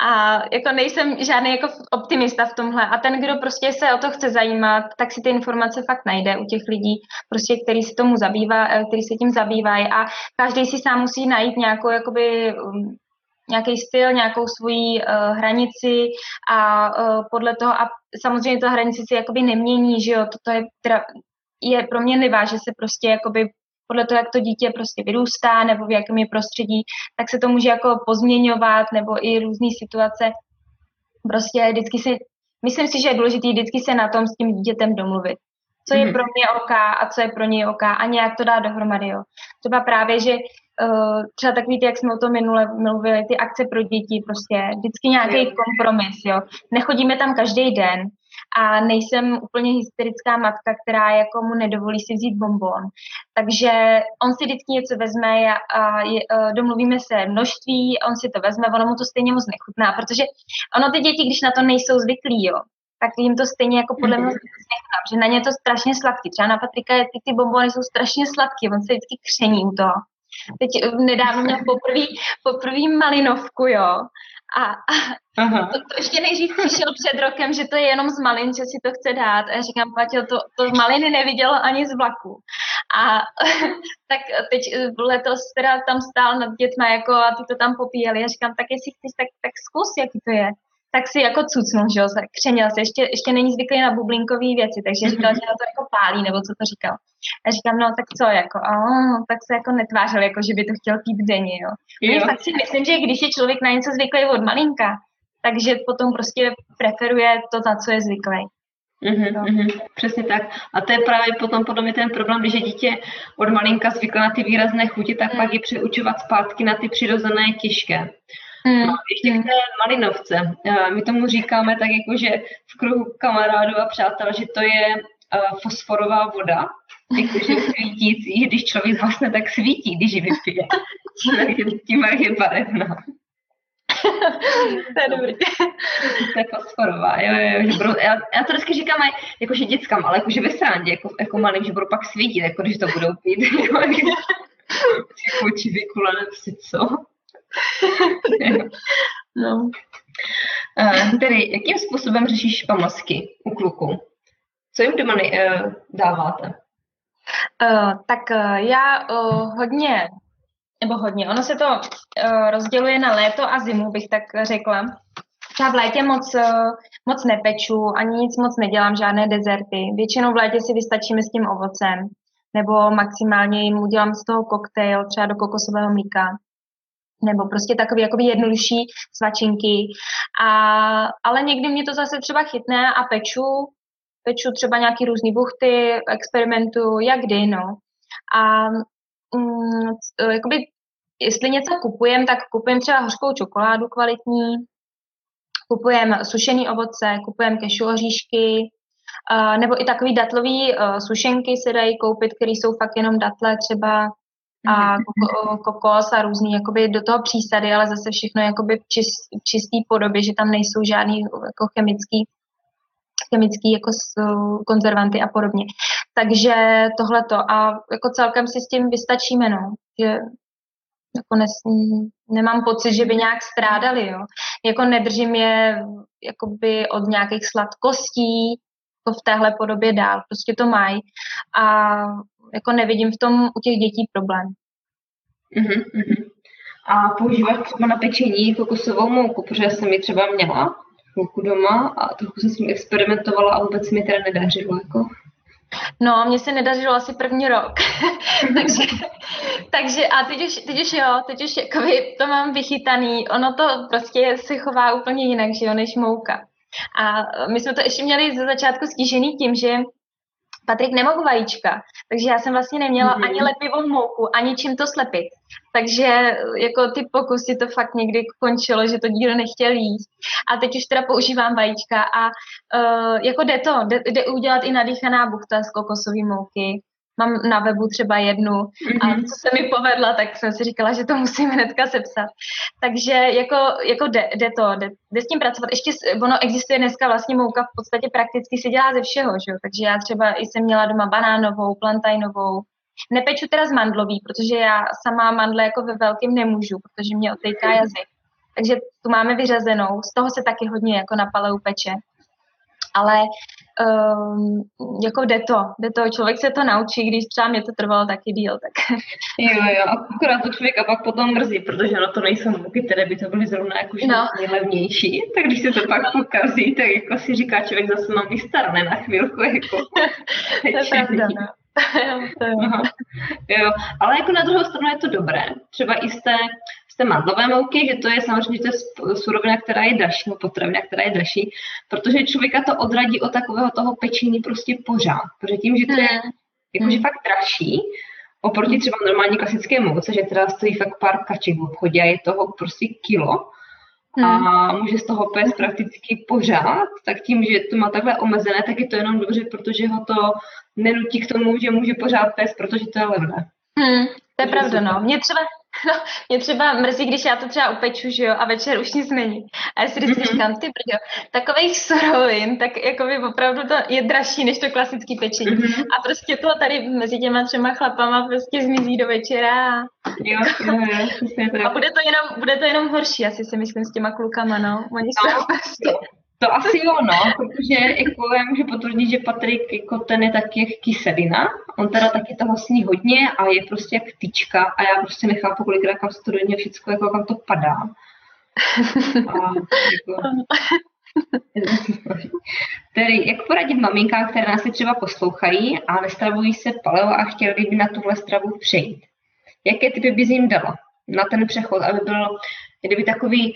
a jako nejsem žádný jako optimista v tomhle a ten, kdo prostě se o to chce zajímat, tak si ty informace fakt najde u těch lidí, prostě, který se tomu zabývá, eh, který se tím zabývají a každý si sám musí najít nějakou jakoby um, nějaký styl, nějakou svoji uh, hranici a uh, podle toho, a samozřejmě ta hranice si jakoby nemění, že jo, toto je teda, je proměnlivá, že se prostě jakoby podle toho, jak to dítě prostě vyrůstá nebo v jakém je prostředí, tak se to může jako pozměňovat nebo i různé situace. Prostě vždycky si, myslím si, že je důležité vždycky se na tom s tím dítětem domluvit. Co je mm-hmm. pro mě OK a co je pro něj OK a nějak to dá dohromady. Jo. Třeba právě, že uh, třeba takový ty, jak jsme o tom minule mluvili, ty akce pro děti, prostě vždycky nějaký kompromis, jo. Nechodíme tam každý den, a nejsem úplně hysterická matka, která jako mu nedovolí si vzít bonbon. Takže on si vždycky něco vezme a, a domluvíme se množství, on si to vezme, ono mu to stejně moc nechutná, protože ono ty děti, když na to nejsou zvyklí, jo, tak jim to stejně jako podle mě nechutná, že na ně to strašně sladký. Třeba na Patrika ty, ty bonbony jsou strašně sladké, on se vždycky kření u toho. Teď eh, nedávno měl poprvé poprvý malinovku, jo. A, a to, to, ještě nejdřív přišel před rokem, že to je jenom z malin, že si to chce dát. A já říkám, Paťo, to, to z maliny neviděl ani z vlaku. A (laughs) tak teď eh, letos teda tam stál nad dětma jako a ty to tam popíjeli. Já říkám, tak jestli chceš, tak, tak zkus, jaký to je tak si jako cucnul, že jo, křenil se, ještě, ještě není zvyklý na bublinkové věci, takže mhm. říkal, že na to jako pálí, nebo co to říkal. A říkám, no tak co, jako, a tak se jako netvářil, jako že by to chtěl pít denně, jo. jo. fakt si myslím, že když je člověk na něco zvyklý od malinka, takže potom prostě preferuje to, na co je zvyklý. Mm-hmm, mm-hmm, přesně tak. A to je právě potom podle mě ten problém, když je dítě od malinka zvykle na ty výrazné chuti, tak mm. pak je přeučovat zpátky na ty přirozené těžké. Hmm. No, ještě k té malinovce. My tomu říkáme tak jako, že v kruhu kamarádů a přátel, že to je uh, fosforová voda, jakože svítící, když člověk vlastně tak svítí, když ji vypije. (laughs) Tím, jak je, tím, jak je barevná. (laughs) to je dobrý. (laughs) To je fosforová, jo, jo, že budou, já, já, to vždycky říkám aj, jakože dětskám, ale jakože ve srandě, jako, jako malým, že budou pak svítit, jako když to budou pít. Jo, jako vykulené, co? (laughs) no. Uh, tedy, jakým způsobem řešíš pamlsky u kluku? Co jim doma uh, dáváte? Uh, tak uh, já uh, hodně, nebo hodně, ono se to uh, rozděluje na léto a zimu, bych tak řekla. Třeba v létě moc, uh, moc nepeču, ani nic moc nedělám, žádné dezerty. Většinou v létě si vystačíme s tím ovocem, nebo maximálně jim udělám z toho koktejl, třeba do kokosového mlíka nebo prostě takové jakoby jednodušší svačinky. A, ale někdy mě to zase třeba chytne a peču, peču třeba nějaký různý buchty, experimentu, jak kdy, no. A mm, jakoby, jestli něco kupujem, tak kupujem třeba hořkou čokoládu kvalitní, kupujem sušený ovoce, kupujem kešu oříšky, uh, nebo i takový datlový uh, sušenky se dají koupit, které jsou fakt jenom datle třeba, a mhm. kokos a různý jakoby do toho přísady, ale zase všechno jakoby v čist, čistý podobě, že tam nejsou žádný jako chemický chemický jako konzervanty a podobně. Takže tohleto a jako celkem si s tím vystačíme, no, že jako nes, nemám pocit, že by nějak strádali, jo. Jako nedržím je jakoby od nějakých sladkostí, v téhle podobě dál, prostě to mají a jako nevidím v tom u těch dětí problém. Uh-huh, uh-huh. A používáš třeba na pečení kokosovou mouku, protože jsem ji třeba měla chvilku doma a trochu jsem s tím experimentovala a vůbec mi teda nedařilo. Jako. No, mně se nedařilo asi první rok. (laughs) takže, takže, a teď už, teď už jo, teď už jakoby to mám vychytaný. Ono to prostě se chová úplně jinak, že jo, než mouka. A my jsme to ještě měli ze začátku stížený tím, že Patrik nemohl vajíčka, takže já jsem vlastně neměla mm-hmm. ani lepivou mouku, ani čím to slepit. Takže jako ty pokusy to fakt někdy končilo, že to díl nechtěl jíst. A teď už teda používám vajíčka a uh, jako jde to, jde, jde udělat i nadýchaná buchta z kokosové mouky mám na webu třeba jednu mm-hmm. a mhm. co se mi povedla, tak jsem si říkala, že to musím hnedka sepsat. Takže jako, jako jde, jde to, jde, jde, s tím pracovat. Ještě ono existuje dneska vlastně mouka v podstatě prakticky se dělá ze všeho, že jo? takže já třeba jsem měla doma banánovou, plantajnovou, Nepeču teda z mandlový, protože já sama mandle jako ve velkým nemůžu, protože mě otejká jazyk. Takže tu máme vyřazenou, z toho se taky hodně jako na paleu peče ale um, jako jde to, jde to, člověk se to naučí, když třeba mě to trvalo taky díl, tak. (laughs) Jo, jo, akorát to člověka pak potom mrzí, protože no to nejsou mouky, které by to byly zrovna jako no. nejlevnější, tak když se to pak no. pokazí, tak jako si říká člověk zase mám vystarne na chvilku, jako. (laughs) to je pravda, no. (laughs) Aha. Jo, ale jako na druhou stranu je to dobré. Třeba i z té té mandlové mouky, že to je samozřejmě to je surovina, která je dražší, nebo potravina, která je dražší, protože člověka to odradí od takového toho pečení prostě pořád. Protože tím, že to je hmm. jakože hmm. fakt dražší, oproti třeba normální klasické mouce, že teda stojí fakt pár kaček v obchodě a je toho prostě kilo, a hmm. může z toho pes prakticky pořád, tak tím, že to má takhle omezené, tak je to jenom dobře, protože ho to nenutí k tomu, že může pořád pes, protože to je levné. Hmm, to je pravda, no. Mě třeba, No, mě třeba mrzí, když já to třeba upeču, že jo, a večer už nic není. A já si vždycky mm-hmm. říkám, ty brďo, takových surovin, tak jako by opravdu to je dražší než to klasický pečení. Mm-hmm. A prostě to tady mezi těma třema chlapama prostě zmizí do večera. Jo, jo, jo, a bude to, jenom, bude to jenom horší, asi si myslím, s těma klukama, no. Oni no, jsou (laughs) prostě... To asi jo, no, protože jako já můžu potvrdit, že Patrik jako ten je taky jak kyselina, on teda taky toho sní hodně a je prostě jak tyčka a já prostě nechápu, kolikrát kam se to do všechno, jako kam to padá. Jako, Tedy, jak poradit maminkám, které nás třeba poslouchají a nestravují se paleo a chtěli by na tuhle stravu přejít? Jaké typy bys jim dala na ten přechod, aby byl kdyby takový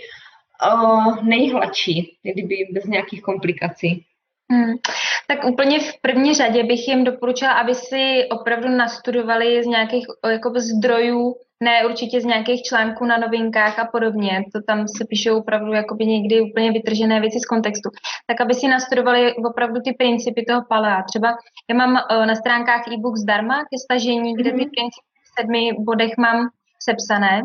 uh, nejhladší, kdyby bez nějakých komplikací. Hmm. Tak úplně v první řadě bych jim doporučila, aby si opravdu nastudovali z nějakých jakoby, zdrojů, ne určitě z nějakých článků na novinkách a podobně, to tam se píšou opravdu jakoby někdy úplně vytržené věci z kontextu, tak aby si nastudovali opravdu ty principy toho palea. Třeba já mám uh, na stránkách e-book zdarma ke stažení, kde ty mhm. principy v sedmi bodech mám sepsané,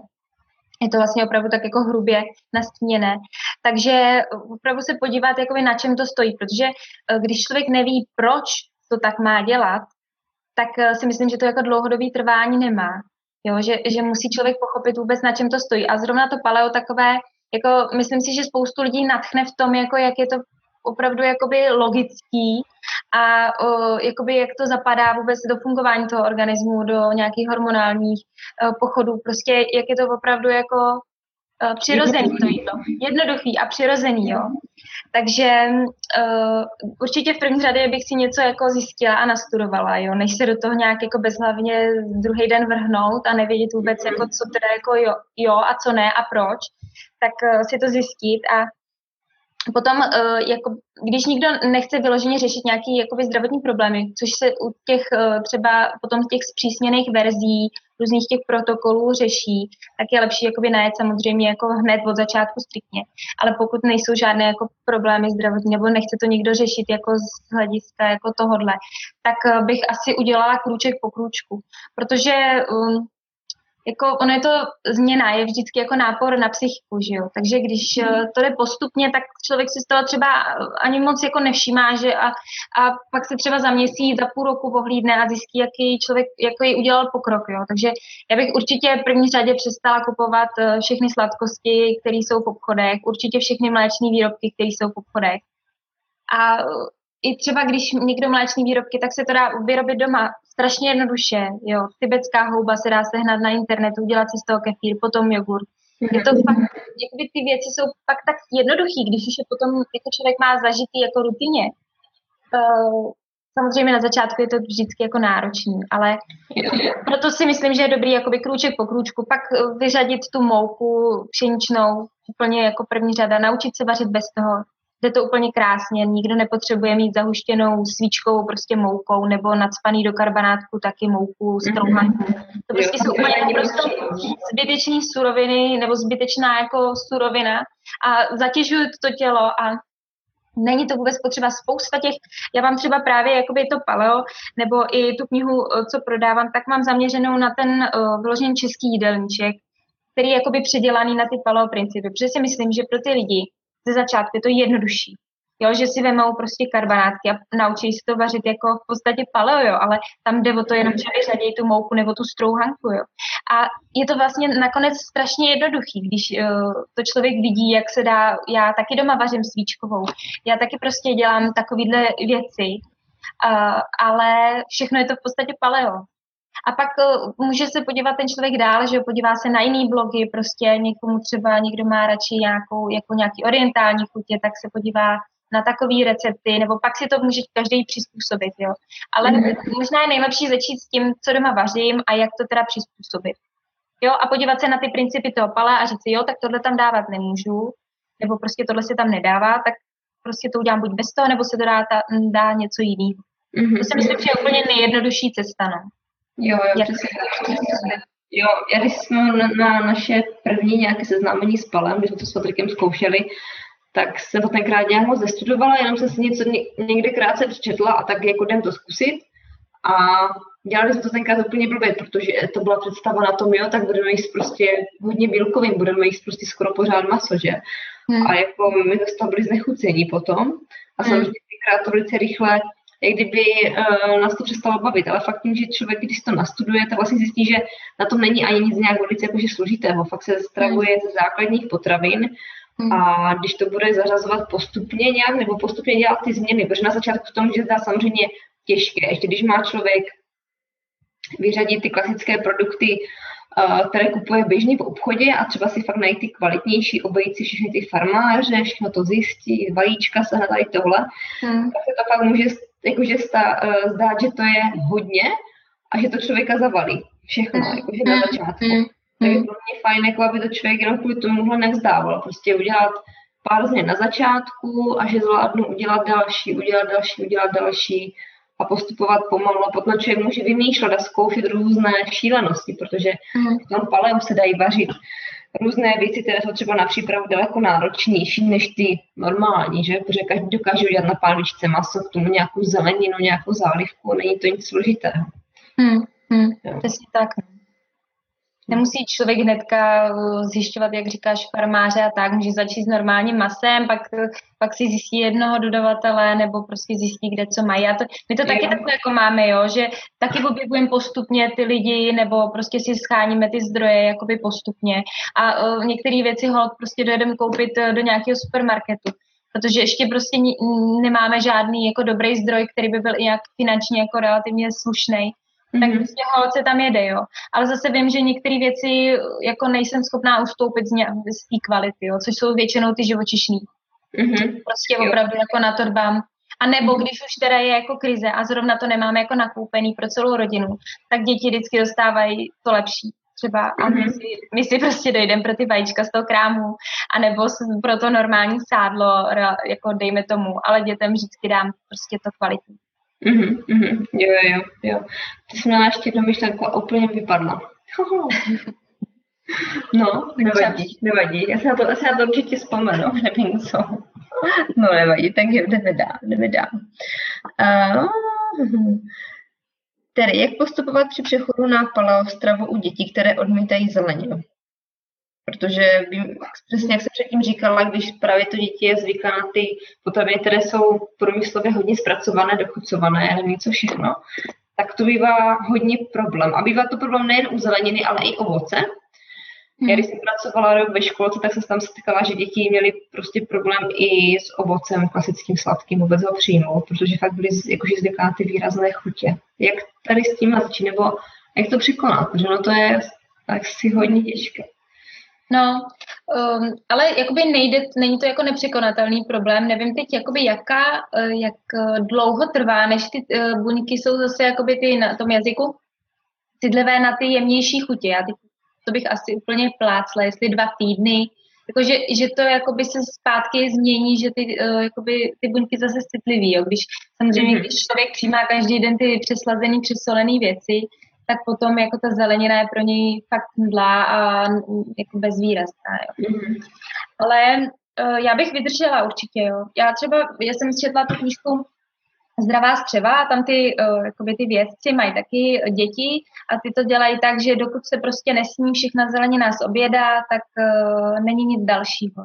je to vlastně opravdu tak jako hrubě nastíněné. Takže opravdu se podívat, jakoby na čem to stojí, protože eh, když člověk neví, proč to tak má dělat, tak eh, si myslím, že to jako dlouhodobý trvání nemá. Jo, že, že musí člověk pochopit vůbec, na čem to stojí. A zrovna to paleo takové, jako myslím si, že spoustu lidí natchne v tom, jako jak je to opravdu jakoby logický a o, jakoby jak to zapadá vůbec do fungování toho organismu, do nějakých hormonálních o, pochodů, prostě jak je to opravdu jako o, přirozený to jídlo. Jednoduchý a přirozený, jo. Takže uh, určitě v první řadě bych si něco jako zjistila a nastudovala, jo, než se do toho nějak jako bezhlavně druhý den vrhnout a nevědět vůbec, jako co teda jako jo, jo a co ne a proč, tak uh, si to zjistit a Potom, uh, jako, když nikdo nechce vyloženě řešit nějaké jakoby, zdravotní problémy, což se u těch uh, třeba potom těch zpřísněných verzí, různých těch protokolů řeší, tak je lepší jakoby najet samozřejmě jako hned od začátku striktně. Ale pokud nejsou žádné jako problémy zdravotní, nebo nechce to nikdo řešit jako z hlediska jako tohodle, tak uh, bych asi udělala krůček po krůčku. Protože um, jako ono je to změna, je vždycky jako nápor na psychiku, že jo? Takže když mm. to jde postupně, tak člověk si z toho třeba ani moc jako nevšímá, že a, a pak se třeba za měsíc, za půl roku pohlídne a zjistí, jaký člověk, jaký udělal pokrok, jo? Takže já bych určitě v první řadě přestala kupovat eh, všechny sladkosti, které jsou v obchodech, určitě všechny mléčné výrobky, které jsou v obchodech. A i třeba když někdo mléčné výrobky, tak se to dá vyrobit doma strašně jednoduše. Jo. Tibetská houba se dá sehnat na internetu, udělat si z toho kefír, potom jogurt. Je to fakt, jakoby ty věci jsou pak tak jednoduchý, když už je potom jako člověk má zažitý jako rutině. Uh, samozřejmě na začátku je to vždycky jako náročný, ale proto si myslím, že je dobrý jakoby krůček po krůčku, pak vyřadit tu mouku pšeničnou úplně jako první řada, naučit se vařit bez toho, jde to úplně krásně, nikdo nepotřebuje mít zahuštěnou svíčkou prostě moukou nebo nadspaný do karbanátku taky mouku z trouhanku. To prostě jsou úplně naprosto zbyteční suroviny nebo zbytečná jako surovina a zatěžují to tělo a Není to vůbec potřeba. Spousta těch, já mám třeba právě jakoby to paleo, nebo i tu knihu, eh, co prodávám, tak mám zaměřenou na ten uh, vyložený český jídelníček, který je jakoby předělaný na ty paleo principy. Protože si myslím, že pro ty lidi ze začátku je to jednodušší. Jo, že si vemou prostě karbanátky a naučí se to vařit jako v podstatě paleo, jo, ale tam jde o to jenom, že vyřadí tu mouku nebo tu strouhanku, jo. A je to vlastně nakonec strašně jednoduchý, když uh, to člověk vidí, jak se dá, já taky doma vařím svíčkovou, já taky prostě dělám takovýhle věci, uh, ale všechno je to v podstatě paleo. A pak uh, může se podívat ten člověk dál, že podívá se na jiný blogy, prostě někomu třeba někdo má radši nějakou, jako nějaký orientální chutě, tak se podívá na takové recepty, nebo pak si to může každý přizpůsobit, jo. Ale mm. možná je nejlepší začít s tím, co doma vařím a jak to teda přizpůsobit. Jo, a podívat se na ty principy toho pala a říct si, jo, tak tohle tam dávat nemůžu, nebo prostě tohle se tam nedává, tak prostě to udělám buď bez toho, nebo se to dá, ta, dá něco jiného. Mm-hmm. To si myslím, že je úplně nejjednodušší cesta, no. Jo, jo, přesně. Jo, já když jsme na, na naše první nějaké seznámení s palem, když jsme to s Patrikem zkoušeli, tak jsem to tenkrát nějak moc nestudovala, jenom jsem si něco někde krátce přečetla a tak jako jdem to zkusit. A dělali jsme to tenkrát úplně blbě, protože to byla představa na tom, jo, tak budeme jíst prostě hodně bílkovým, budeme jíst prostě skoro pořád maso, že? Hmm. A jako my toho byli znechucení potom. A hmm. samozřejmě tenkrát to velice rychle jak kdyby uh, nás to přestalo bavit, ale fakt tím, že člověk, když to nastuduje, tak vlastně zjistí, že na tom není ani nic nějak velice jakože složitého. Fakt se stravuje hmm. ze základních potravin Hmm. A když to bude zařazovat postupně nějak, nebo postupně dělat ty změny, protože na začátku to může zdá samozřejmě těžké. Ještě když má člověk vyřadit ty klasické produkty, které kupuje běžně v obchodě a třeba si fakt najít ty kvalitnější, obejít si všechny ty farmáře, všechno to zjistit, vajíčka se hledají tohle, hmm. tak se to pak může jakože stá, e, zdát, že to je hodně a že to člověka zavalí. Všechno, hmm. jakože na hmm. začátku. Hmm. Tak je hmm. pro mě fajn, jako aby to člověk jenom kvůli tomuhle nevzdával. Prostě udělat pár změn na začátku a že zvládnu udělat další, udělat další, udělat další a postupovat pomalu. A potom člověk může vymýšlet a zkoušet různé šílenosti, protože mm. v tom paleu se dají vařit různé věci, které jsou třeba na přípravu daleko náročnější než ty normální, že? protože každý dokáže udělat na pálvičce maso, k tomu nějakou zeleninu, nějakou zálivku, není to nic složitého. Hmm, hmm, přesně tak. Nemusí člověk hnedka uh, zjišťovat, jak říkáš, farmáře a tak, může začít s normálním masem, pak, pak si zjistí jednoho dodavatele nebo prostě zjistí, kde co mají. A to, my to taky takhle jako máme, jo, že taky objevujeme postupně ty lidi nebo prostě si scháníme ty zdroje jakoby postupně. A uh, některé věci hold prostě dojedeme koupit uh, do nějakého supermarketu protože ještě prostě nemáme žádný jako dobrý zdroj, který by byl i jak finančně jako relativně slušný mm-hmm. tak prostě holce tam jede, jo. Ale zase vím, že některé věci jako nejsem schopná ustoupit z, z té kvality, jo, což jsou většinou ty živočišní. Mm-hmm. Prostě jo. opravdu jako na to dbám. A nebo mm-hmm. když už teda je jako krize a zrovna to nemáme jako nakoupený pro celou rodinu, tak děti vždycky dostávají to lepší třeba a my mhm. si, my si prostě dojdeme pro ty vajíčka z toho krámu, anebo pro to normální sádlo, jako dejme tomu, ale dětem vždycky dám prostě to kvalitní. Mhm, mhm, jo, jo, jo. Ty jsi měla ještě jednu myšlenku a úplně vypadla. (laughs) No, nevadí, nevadí. Já se na to, já se na to určitě vzpomenu, (laughs) nevím co. No, nevadí, tak jdeme dál, jdeme dál. Uh, tedy, jak postupovat při přechodu na paleostravu u dětí, které odmítají zeleninu? Protože vím, přesně jak jsem předtím říkala, když právě to dítě je zvyklé na ty potraviny, které jsou průmyslově hodně zpracované, dochucované, nevím co všechno, tak to bývá hodně problém. A bývá to problém nejen u zeleniny, ale i ovoce. Hmm. Já když jsem pracovala rok ve školce, tak jsem se tam setkala, že děti měly prostě problém i s ovocem klasickým sladkým vůbec ho přijmout, protože fakt byly jakože zvyklá ty výrazné chutě. Jak tady s tím začít, nebo jak to překonat, protože no to je tak si hodně těžké. No, um, ale jakoby nejde, není to jako nepřekonatelný problém. Nevím teď, jakoby jaká, uh, jak uh, dlouho trvá, než ty uh, buňky jsou zase jakoby ty na tom jazyku citlivé na ty jemnější chutě. Já teď, to bych asi úplně plácla, jestli dva týdny, jako, že, to jakoby se zpátky změní, že ty, uh, jakoby, ty buňky zase citliví, jo. Když samozřejmě, mm-hmm. když člověk přijímá každý den ty přeslazený, přesolený věci, tak potom jako ta zelenina je pro něj fakt mdlá a jako bezvýrazná. Jo. Mm-hmm. Ale uh, já bych vydržela určitě, jo. Já třeba, já jsem četla tu knížku Zdravá střeva a tam ty, uh, jakoby ty vědci mají taky děti a ty to dělají tak, že dokud se prostě nesní všechna zelenina z oběda, tak uh, není nic dalšího.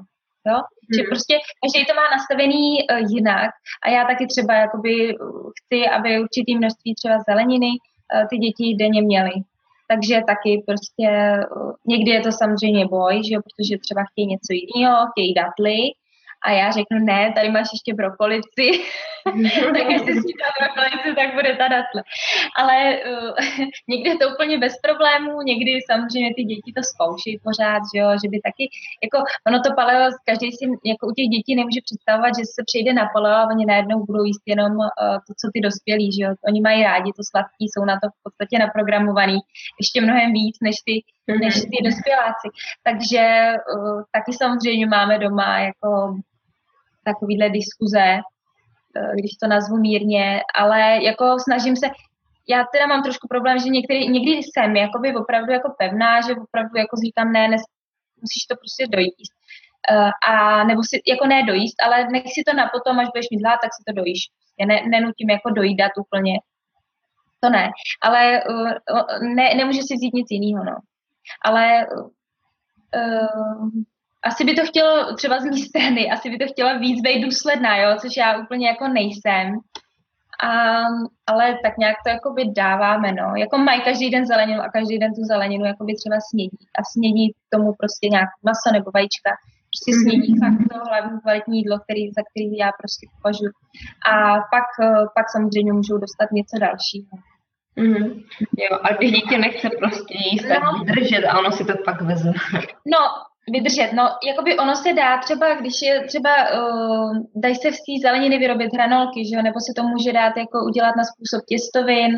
Jo? Hmm. Že prostě každý to má nastavený uh, jinak a já taky třeba jakoby chci, aby určitý množství třeba zeleniny ty děti denně měly. Takže taky prostě uh, někdy je to samozřejmě boj, že jo, protože třeba chtějí něco jiného, chtějí datly, a já řeknu, ne, tady máš ještě brokolici, (laughs) tak (laughs) jestli si ta brokolici, tak bude ta datle. Ale uh, (laughs) někdy je to úplně bez problémů, někdy samozřejmě ty děti to zkouší pořád, že, jo, že by taky, jako ono to paleo, každý si jako u těch dětí nemůže představovat, že se přejde na paleo a oni najednou budou jíst jenom uh, to, co ty dospělí, že jo. Oni mají rádi to sladký, jsou na to v podstatě naprogramovaný ještě mnohem víc než ty, než ty dospěláci. Takže uh, taky samozřejmě máme doma jako takovýhle diskuze, když to nazvu mírně, ale jako snažím se, já teda mám trošku problém, že některý, někdy jsem jakoby opravdu jako pevná, že opravdu jako říkám, ne, ne musíš to prostě dojíst. Uh, a nebo si, jako ne dojíst, ale nech si to na potom, až budeš mít hlad, tak si to dojíš. Já ne, nenutím jako dojídat úplně. To ne. Ale uh, ne, nemůže si vzít nic jiného, no. Ale uh, asi by to chtělo třeba z mé strany, asi by to chtěla víc být důsledná, jo, což já úplně jako nejsem. A, ale tak nějak to jako by dáváme, no. Jako mají každý den zeleninu a každý den tu zeleninu jako by třeba snědí. A snědí tomu prostě nějak maso nebo vajíčka. Prostě snědí mm-hmm. fakt to hlavní kvalitní jídlo, který, za který já prostě považuji. A pak, pak samozřejmě můžou dostat něco dalšího. Mm-hmm. Jo, a když dítě nechce prostě jíst, tak no. držet a ono si to pak vezme. No, Vydržet, no, jakoby ono se dá třeba, když je třeba, uh, dají se v té zeleniny vyrobit hranolky, že jo, nebo se to může dát jako udělat na způsob těstovin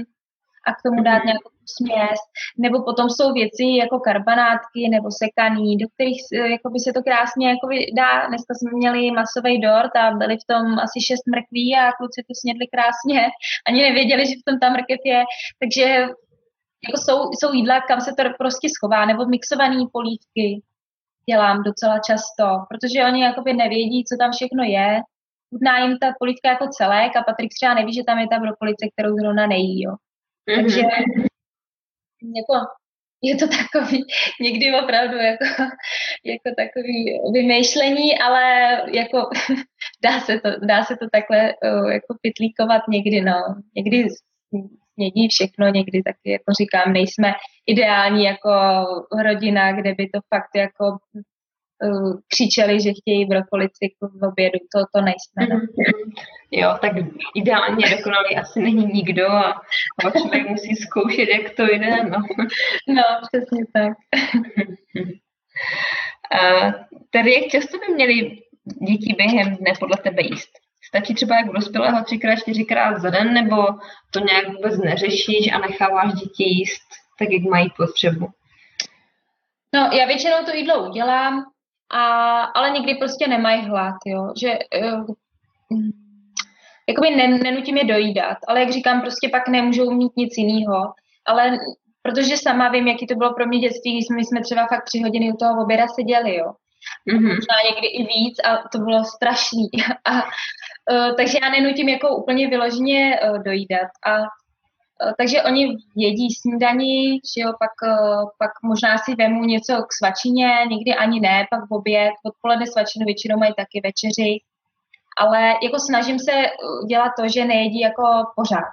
a k tomu dát mhm. nějakou směs, nebo potom jsou věci jako karbanátky nebo sekaný, do kterých uh, jakoby se to krásně jakoby dá. Dneska jsme měli masový dort a byli v tom asi šest mrkví a kluci to snědli krásně, (laughs) ani nevěděli, že v tom ta mrkev je, takže jako jsou, jsou jídla, kam se to prostě schová, nebo mixované polívky, dělám docela často, protože oni jakoby nevědí, co tam všechno je. Chutná jim ta polívka jako celek a Patrik třeba neví, že tam je ta brokolice, kterou zrovna nejí, jo. Mm-hmm. Takže jako, je to takový, (laughs) někdy opravdu jako, (laughs) jako takový vymýšlení, ale jako (laughs) dá se to, dá se to takhle jako pitlíkovat někdy, no. Někdy snědí všechno, někdy taky, jako říkám, nejsme ideální jako rodina, kde by to fakt jako uh, křičeli, že chtějí brokolici v obědu, to, to nejsme. No. Jo, tak ideálně dokonalý asi není nikdo a, a člověk musí zkoušet, jak to jde. No, no přesně tak. (laughs) a, tady jak často by měli děti během dne podle tebe jíst? Stačí třeba jak dospělého třikrát, čtyřikrát za den, nebo to nějak vůbec neřešíš a necháváš děti jíst tak, jak mají potřebu? No, já většinou to jídlo udělám, a, ale někdy prostě nemají hlad, jo, že uh, jakoby nenutím je dojídat, ale jak říkám, prostě pak nemůžou mít nic jiného, ale protože sama vím, jaký to bylo pro mě dětství, když jsme, jsme třeba fakt tři hodiny u toho oběda seděli, jo. Mm-hmm. Možná někdy i víc a to bylo strašný. (laughs) A, takže já nenutím jako úplně vyloženě uh, dojídat. A uh, takže oni jedí snídaní, že jo, pak, uh, pak možná si vemu něco k svačině, někdy ani ne, pak v oběd, odpoledne svačinu většinou mají taky večeři. Ale jako snažím se dělat to, že nejedí jako pořád.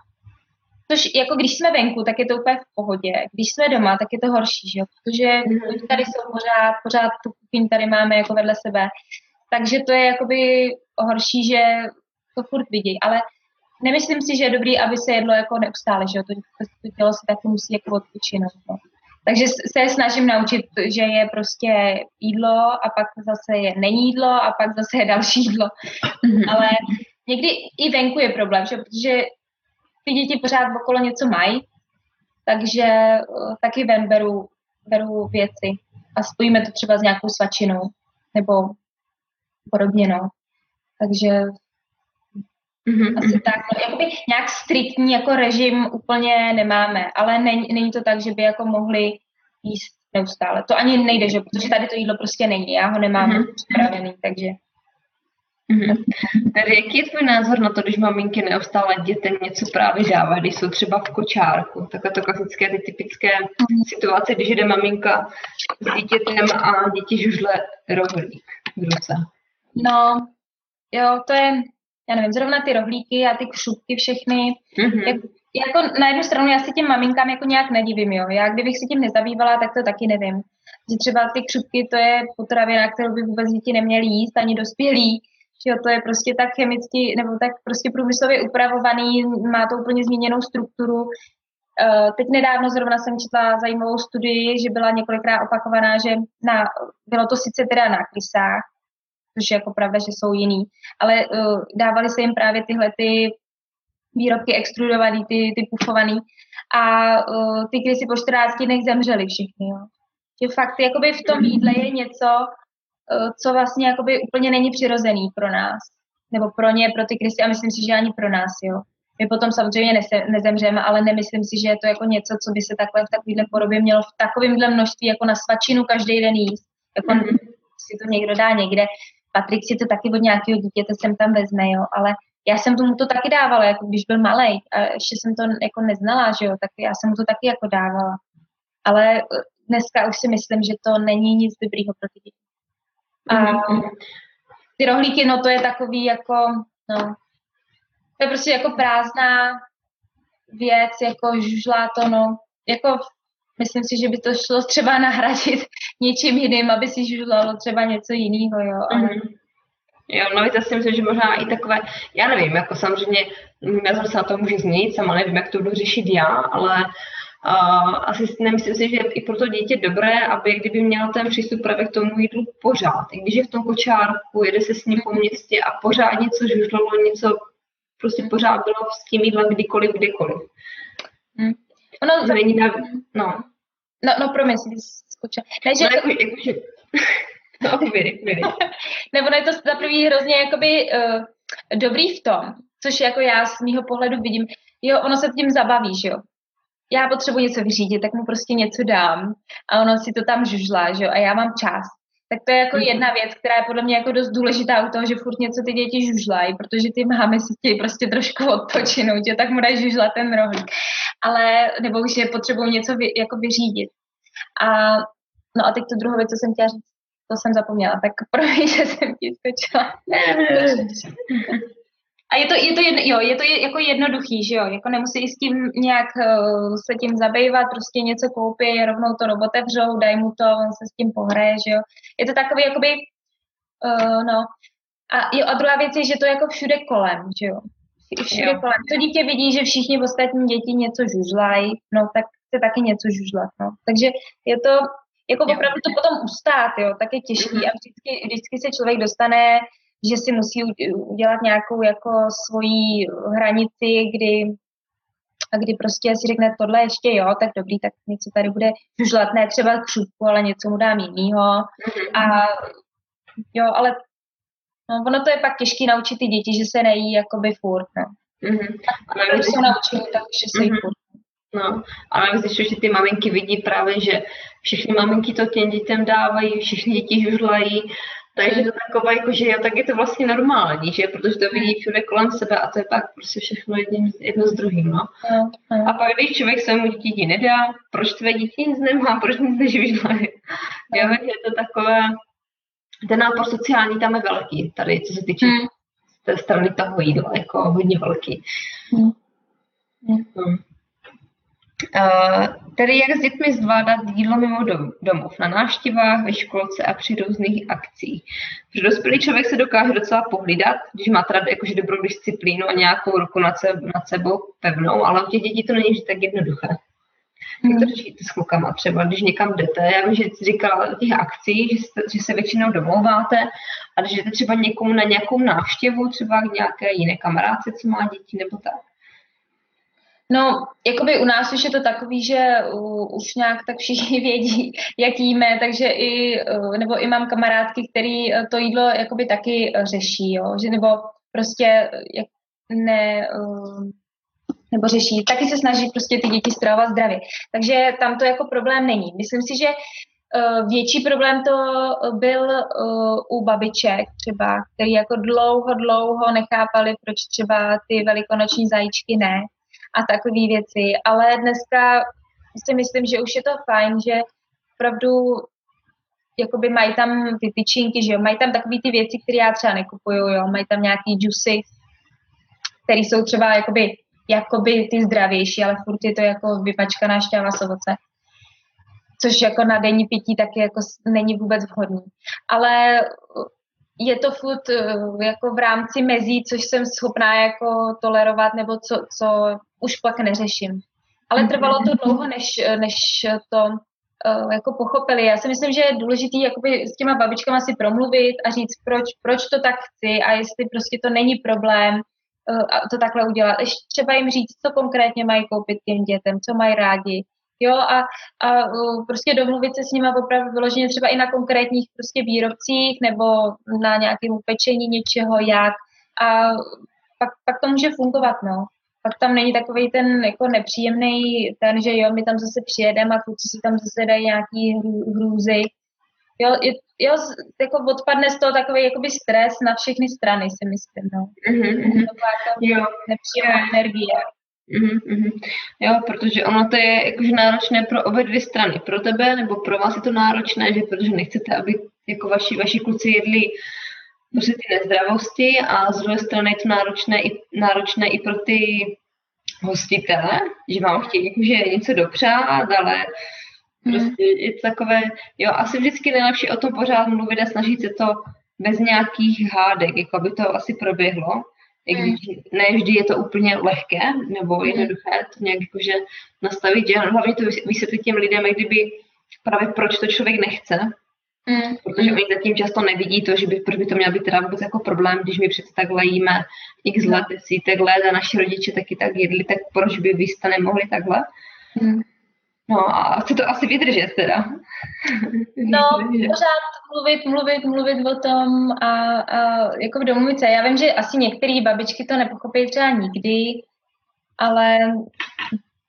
Což jako když jsme venku, tak je to úplně v pohodě. Když jsme doma, tak je to horší, že jo? Protože mm-hmm. tady jsou pořád, pořád tu kuchyň tady máme jako vedle sebe. Takže to je jakoby horší, že to furt vidí. Ale nemyslím si, že je dobrý, aby se jedlo jako neustále, že jo? To, to, tělo se taky musí jako odpočinout. No. Takže se snažím naučit, že je prostě jídlo a pak zase je není jídlo a pak zase je další jídlo. Mm-hmm. Ale někdy i venku je problém, že? protože ty děti pořád okolo něco mají, takže uh, taky ven beru, beru věci a spojíme to třeba s nějakou svačinou. nebo podobně, no. Takže Mhm, asi mhm. tak, no, jakoby nějak striktní jako režim úplně nemáme, ale není, není to tak, že by jako mohli jíst neustále. To ani nejde, že? protože tady to jídlo prostě není, já ho nemám Mhm. připravený, takže Mhm. Tady jaký je tvůj názor na to, když maminky neustále dětem něco právě dávají, když jsou třeba v kočárku? Takhle to klasické, ty typické situace, když jde maminka s dítětem a děti žužle rohlík v ruce. no, jo, to je, já nevím, zrovna ty rohlíky a ty křupky všechny, Mhm. jak, jako na jednu stranu já si těm maminkám jako nějak nedivím, jo. Já kdybych si tím nezabývala, tak to taky nevím. Že třeba ty křupky, to je potravina, kterou by vůbec děti neměly jíst, ani dospělí. Že jo, to je prostě tak chemicky, nebo tak prostě průmyslově upravovaný, má to úplně změněnou strukturu. Eh, Teď nedávno zrovna jsem četla zajímavou studii, že byla několikrát opakovaná, že na, bylo to sice teda na krysách, což je jako pravda, že jsou jiný, ale uh, dávali se jim právě tyhle ty výrobky extrudovaný, ty, ty pufovaný a uh, ty krysy po 14 dnech zemřely všichni. Jo. Že fakt jakoby v tom jídle je něco, uh, co vlastně jakoby úplně není přirozený pro nás. Nebo pro ně, pro ty krysy a myslím si, že ani pro nás. Jo. My potom samozřejmě nese, nezemřeme, ale nemyslím si, že je to jako něco, co by se takhle v takovéhle podobě mělo v takovémhle množství jako na svačinu každý den jíst. Jako Mhm. si to někdo dá někde. Patrik si to taky od nějakého dítěte sem tam vezme, jo, ale já jsem tomu to taky dávala, jako když byl malý a ještě jsem to jako neznala, že jo, tak já jsem mu to taky jako dávala. Ale eh, dneska už si myslím, že to není nic dobrýho pro ty děti. A Mhm. ty rohlíky, no to je takový jako, no, to je prostě jako prázdná věc, jako žužlá to, no, jako myslím si, že by to šlo třeba nahradit (laughs) něčím jiným, aby si žužlalo třeba něco jiného, jo, ale Mhm. Jo, no já si myslím, že možná i takové, já nevím, jako samozřejmě názor se na to může změnit, sama nevím, jak to budu řešit já, ale uh, asi si- nemyslím si, že je i pro to dítě dobré, aby kdyby měl ten přístup právě k tomu jídlu pořád. I když je v tom kočárku, jede se s ním po městě a pořád něco žužlalo, něco prostě pořád bylo s tím jídlem kdykoliv, kdekoliv. ono, To není na, no, no, no promiň, jsi skočila. Ne, že no jako, jako, že, (laughs) no, (laughs) nebo je to za prvý hrozně jakoby uh, dobrý v tom, což jako já z mýho pohledu vidím, jo, ono se tím zabaví, že jo. Já potřebuji něco vyřídit, tak mu prostě něco dám a ono si to tam žužlá, že jo, a já mám čas. Tak to je jako Mhm. jedna věc, která je podle mě jako dost důležitá u toho, že furt něco ty děti žužlají, protože ty máme si chtějí prostě trošku odpočinout, že tak mu dají žužlat ten rohlík. Ale, nebo už je potřebují něco vy, jako vyřídit. A, no a teď tu druhou věc, co jsem chtěla říct, to jsem zapomněla, tak (laughs) promiň, že jsem ti skočila. (laughs) A je to, je to, jedno, jo, je to je, jako jednoduchý, že jo, jako nemusí s tím nějak uh, se tím zabývat, prostě něco koupí, rovnou to otevřou, dají mu to, on se s tím pohraje, že jo. Je to takový, jakoby, uh, no. A, jo, a druhá věc je, že to je jako všude kolem, že jo. Všude Jo. kolem. To dítě vidí, že všichni ostatní děti něco žužlají, no tak chce taky něco žužlat, no. Takže je to, jako opravdu to potom ustát, jo, tak je těžký Mhm. a vždycky, vždycky se člověk dostane že si musí udělat nějakou jako svoji hranici, kdy a kdy prostě si řekne tohle ještě jo, tak dobrý, tak něco tady bude žužlat, ne třeba křupku, ale něco mu dám jinýho. A jo, ale no, ono to je pak těžké naučit ty děti, že se nejí jakoby furt, no. Mhm. A Když jsou naučení, tak že se jí Mhm. furt. no, a navíc ještě, že ty maminky vidí právě, že všechny maminky to těm dětem dávají, všechny děti žužlají, takže to takové, jako, že jo, tak je to vlastně normální, že protože to vidí všude kolem sebe a to je pak prostě všechno jedním, jedno s druhým, no. No, no. A pak, když člověk svému dítěti nedá, proč tvé dítě nic nemá, (laughs) proč nic nežužlají? Jo, že je to takové, ten nápor sociální tam je velký, tady, co se týče Hmm. té strany toho jídla, jako hodně velký. Hmm. Hmm. Hmm. Uh, tedy jak s dětmi zvládat jídlo mimo dom, domov, na návštěvách, ve školce a při různých akcích. Protože dospělý člověk se dokáže docela pohlídat, když má teda jakože dobrou disciplínu a nějakou ruku nad, se, nad sebou pevnou, ale u těch dětí to není vždy tak jednoduché. Jak to řešíte s klukama třeba, když někam jdete? Já vím, že jsi říkala o těch akcích, že, jste, že se většinou domlouváte a když jdete třeba někomu na nějakou návštěvu, třeba k nějaké jiné kamarádce, co má děti nebo tak. No, jakoby u nás už je to takový, že uh, už nějak tak všichni (laughs) vědí, jak jíme, takže i, uh, nebo i mám kamarádky, který uh, to jídlo jakoby taky uh, řeší, jo, že nebo prostě uh, jak ne, uh, nebo řeší, taky se snaží prostě ty děti stravovat zdravě. Takže tam to jako problém není. Myslím si, že uh, větší problém to byl uh, u babiček třeba, který jako dlouho, dlouho nechápali, proč třeba ty velikonoční zajíčky ne a takové věci. Ale dneska si myslím, že už je to fajn, že opravdu jakoby mají tam ty tyčinky, že jo, mají tam takové ty věci, které já třeba nekupuju, jo, mají tam nějaký juicy, které jsou třeba jakoby, jakoby ty zdravější, ale furt je to jako vypačkaná šťáva z ovoce což jako na denní pití taky jako není vůbec vhodný. Ale je to furt eh, jako v rámci mezí, což jsem schopná jako tolerovat, nebo co, co už pak neřeším. Ale trvalo to dlouho, než, než to uh, jako pochopili. Já si myslím, že je důležité jakoby s těma babičkama si promluvit a říct, proč, proč to tak chci a jestli prostě to není problém uh, to takhle udělat. Ještě třeba jim říct, co konkrétně mají koupit těm dětem, co mají rádi, jo, a, a prostě domluvit se s nimi opravdu vyloženě třeba i na konkrétních prostě výrobcích nebo na nějakém upečení něčeho, jak a pak, pak to může fungovat, no. Pak tam není takový ten jako nepříjemný ten, že jo, my tam zase přijedeme a kluci si tam zase dají nějaký hrůzy. Jo, je, jo, jako odpadne z toho takový jakoby stres na všechny strany, si myslím, no. Mm-hmm. To jako jo. nepříjemná energie. Mm-hmm. Jo, protože ono to je jakože náročné pro obě dvě strany. Pro tebe nebo pro vás je to náročné, že protože nechcete, aby jako vaši, vaši kluci jedli prostě ty nezdravosti a z druhé strany je to náročné i, náročné i pro ty hostitele, že vám chtějí jakože něco dopřát, ale mm. prostě je to takové, jo, asi vždycky nejlepší o tom pořád mluvit a snažit se to bez nějakých hádek, jako aby to asi proběhlo. I když ne vždy je to úplně lehké nebo hmm. jednoduché to nějak jakože nastavit, že hlavně to vysvětlit těm lidem, jak kdyby právě proč to člověk nechce, Mm. Protože oni zatím často nevidí to, že by, proč by to měl být teda vůbec jako problém, když my přece takhle jíme x let, desítek let a naši rodiče taky tak jedli, tak proč by vy jste nemohli takhle? Mm. No a chci to asi vydržet teda. No, (laughs) pořád mluvit, mluvit, mluvit o tom a, a jako domluvit se. Já vím, že asi některé babičky to nepochopí třeba nikdy, ale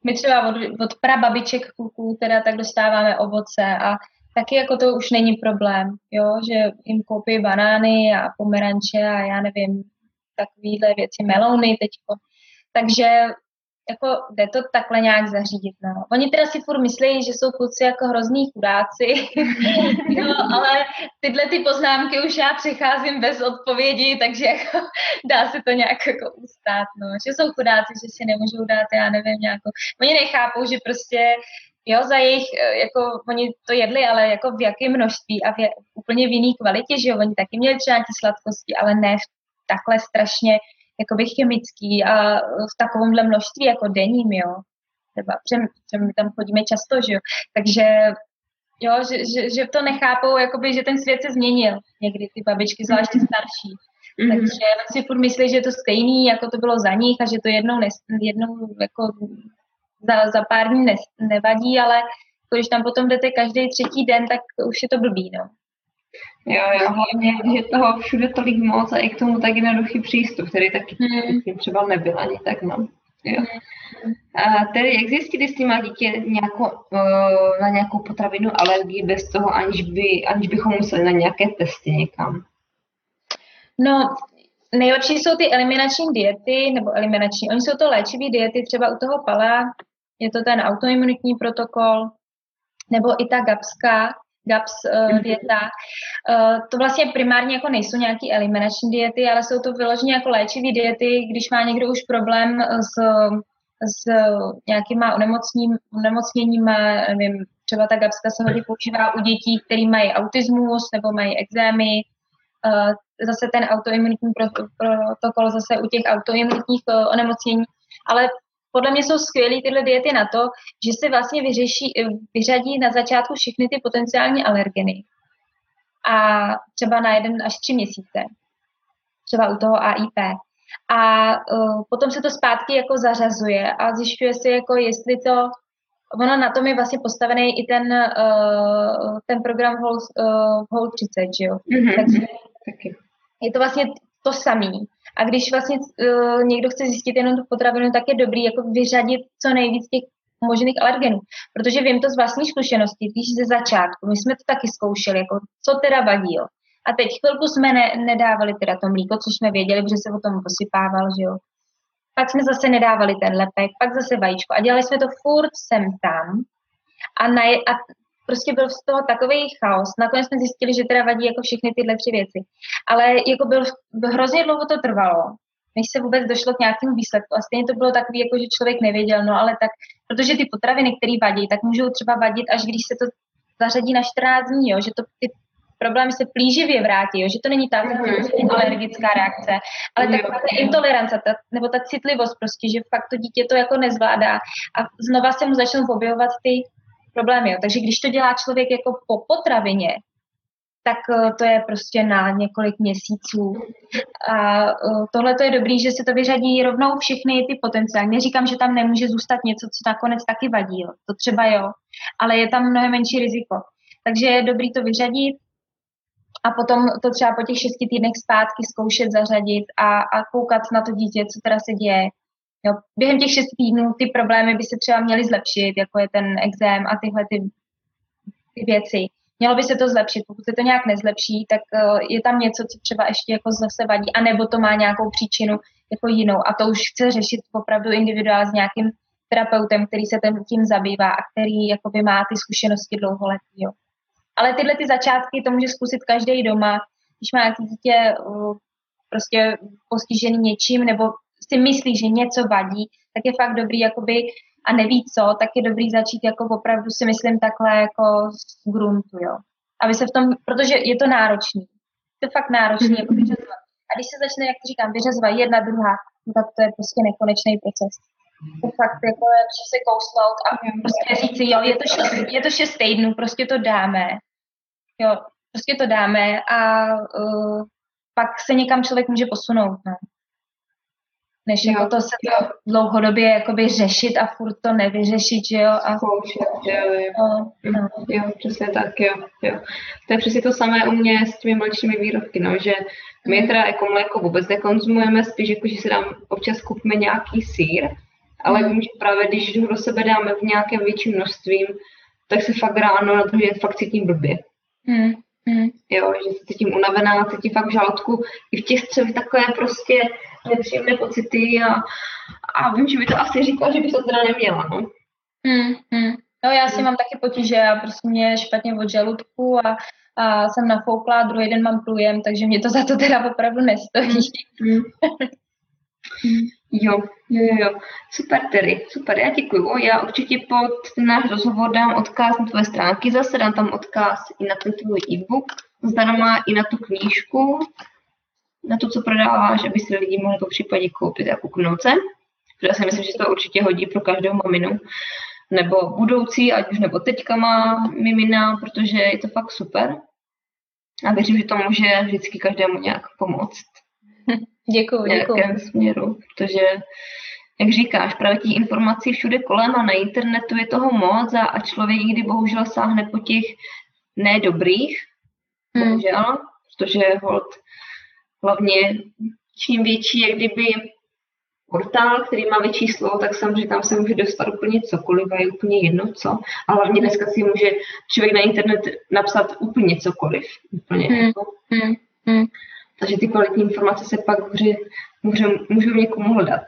my třeba od, od prababiček kluků teda tak dostáváme ovoce a taky jako to už není problém, jo, že jim koupí banány a pomeranče a já nevím, takovýhle věci, melouny teďko. Takže jako jde to takhle nějak zařídit. No. Oni teda si furt myslí, že jsou kluci jako hrozný chudáci, (laughs) no, ale tyhle ty poznámky už já přecházím bez odpovědi, takže jako dá se to nějak jako ustát, no. že jsou chudáci, že si nemůžou dát, já nevím, nějakou. Oni nechápou, že prostě jo, za jejich, jako oni to jedli, ale jako v jaké množství a v, úplně v jiné kvalitě, že jo, oni taky měli třeba nějaké sladkosti, ale ne v takhle strašně jakoby chemický a v takovémhle množství jako denním, jo. Třeba, protože my tam chodíme často, že jo. Takže jo, že, že, že to nechápou, jakoby, že ten svět se změnil někdy, ty babičky, zvláště mhm. starší. Mm-hmm. Takže si furt myslí, že je to stejný, jako to bylo za nich a že to jednou, ne, jednou jako za, za pár dní ne, nevadí, ale když tam potom jdete každý třetí den, tak už je to blbý, no. Jo, jo, hlavně, že toho všude tolik moc a i k tomu tak jednoduchý přístup, který taky hmm. třeba nebyl ani tak, no. Jo. Hmm. A tedy, jak zjistili, jestli má dítě nějakou, uh, na nějakou potravinu alergii bez toho, aniž, by, aniž bychom museli na nějaké testy někam? No, nejlepší jsou ty eliminační diety, nebo eliminační, oni jsou to léčivé diety, třeba u toho pala, je to ten autoimunitní protokol, nebo i ta GAPSka, GAPS uh, dieta. Uh, to vlastně primárně jako nejsou nějaké eliminační diety, ale jsou to vyloženě jako léčivé diety, když má někdo už problém s, s nějakýma onemocněníma, nevím, třeba ta GAPSka se hodně používá u dětí, které mají autismus nebo mají exémy, uh, zase ten autoimunitní protokol zase u těch autoimunitních onemocnění, ale podle mě jsou skvělé tyhle diety na to, že se vlastně vyřeší, vyřadí na začátku všechny ty potenciální alergeny. A třeba na jeden až tři měsíce. Třeba u toho AIP. A uh, potom se to zpátky jako zařazuje a zjišťuje se, jako jestli to, ono na tom je vlastně postavený i ten, uh, ten program Whole, uh, Whole 30, že jo? Mhm. Takže je to vlastně to samý. A když vlastně uh, někdo chce zjistit jenom tu potravinu, tak je dobrý jako vyřadit co nejvíc těch možných alergenů. Protože vím to z vlastní zkušenosti, když ze začátku, my jsme to taky zkoušeli, jako co teda vadí, jo. A teď chvilku jsme ne, nedávali teda to mlíko, což jsme věděli, protože se o tom posypával, že jo. Pak jsme zase nedávali ten lepek, pak zase vajíčko a dělali jsme to furt sem tam. A, na, a prostě byl z toho takový chaos. Nakonec jsme zjistili, že teda vadí jako všechny tyhle tři věci. Ale jako byl, hrozně dlouho to trvalo, než se vůbec došlo k nějakému výsledku. A stejně to bylo takový, jako že člověk nevěděl, no ale tak, protože ty potraviny, které vadí, tak můžou třeba vadit, až když se to zařadí na 14 dní, jo, že to ty problémy se plíživě vrátí, jo, že to není ta mm-hmm. alergická reakce, ale taková ta intolerance, ta, nebo ta citlivost prostě, že fakt to dítě to jako nezvládá a znova se mu začnou objevovat ty problémy. Jo. Takže když to dělá člověk jako po potravině, tak uh, to je prostě na několik měsíců. A uh, tohle to je dobrý, že se to vyřadí rovnou všechny ty potenciály. Neříkám, že tam nemůže zůstat něco, co nakonec taky vadí. Jo. To třeba jo, ale je tam mnohem menší riziko. Takže je dobrý to vyřadit a potom to třeba po těch šesti týdnech zpátky zkoušet zařadit a, a koukat na to dítě, co teda se děje. Jo, během těch šesti týdnů ty problémy by se třeba měly zlepšit, jako je ten exém a tyhle ty, ty věci. Mělo by se to zlepšit. Pokud se to nějak nezlepší, tak uh, je tam něco, co třeba ještě jako zase vadí, anebo to má nějakou příčinu jako jinou. A to už chce řešit opravdu individuálně s nějakým terapeutem, který se tím zabývá a který jakoby má ty zkušenosti dlouholetý. Jo. Ale tyhle ty začátky to může zkusit každý doma, když má nějaké dítě uh, prostě postižený něčím, nebo si myslí, že něco vadí, tak je fakt dobrý jakoby a neví co, tak je dobrý začít jako opravdu si myslím takhle jako z gruntu, jo. Aby se v tom, protože je to náročný. To je fakt náročný, jako vyřazovat. A když se začne, jak říkám, vyřazovat jedna, druhá, no tak to je prostě nekonečný proces. To fakt jako je se kousnout a prostě říci, jo, je to, šest, je to šest týdnů, prostě to dáme. Jo, prostě to dáme a uh, pak se někam člověk může posunout, no než jako to se to dlouhodobě jakoby řešit a furt to nevyřešit, že jo? A... Zkoušet, jo, jo. No, no. Jo, přesně tak, jo, jo. To je přesně to samé u mě s těmi mléčnými výrobky, no, že my mhm. teda jako mléko vůbec nekonzumujeme, spíš jako, že si dám, občas kupme nějaký sír, ale mm. vím, že právě když ho do sebe dáme v nějakém větším množství, tak se fakt ráno na druhý fakt cítím blbě. Mm. Mm. Jo, že se cítím unavená, cítím fakt v žaludku, i v těch střevech takové prostě nepříjemné pocity a, a vím, že by to asi říkala, že bych to teda neměla, no. Mm, mm. No já si mm. mám taky potíže, já prostě mě špatně od žaludku a, a jsem nafouklá, druhý den mám průjem, takže mě to za to teda opravdu nestojí. Mm. Jo, jo, jo, super tedy, super, já děkuju. Já určitě pod ten náš rozhovor dám odkaz na tvoje stránky, zase dám tam odkaz i na ten tvůj e-book, zdarma i na tu knížku, na to, co prodáváš, aby si lidi mohli po případě koupit a kouknout se. Protože si myslím, že to určitě hodí pro každou maminu, nebo budoucí, ať už nebo teďka má mimina, protože je to fakt super. A věřím, že to může vždycky každému nějak pomoct. (laughs) Děkuji, děkuji. nějakém směru, protože jak říkáš, právě těch informací všude kolem a na internetu je toho moc a, a člověk někdy bohužel sáhne po těch nedobrých, hmm. bohužel, protože hold hlavně čím větší je kdyby portál, který má větší slovo, tak samozřejmě tam se může dostat úplně cokoliv a je úplně jedno co. A hlavně dneska si může člověk na internet napsat úplně cokoliv. Úplně, hmm. Jako. Hmm. Hmm. Takže ty kvalitní informace se pak může, může, můžou někomu hledat.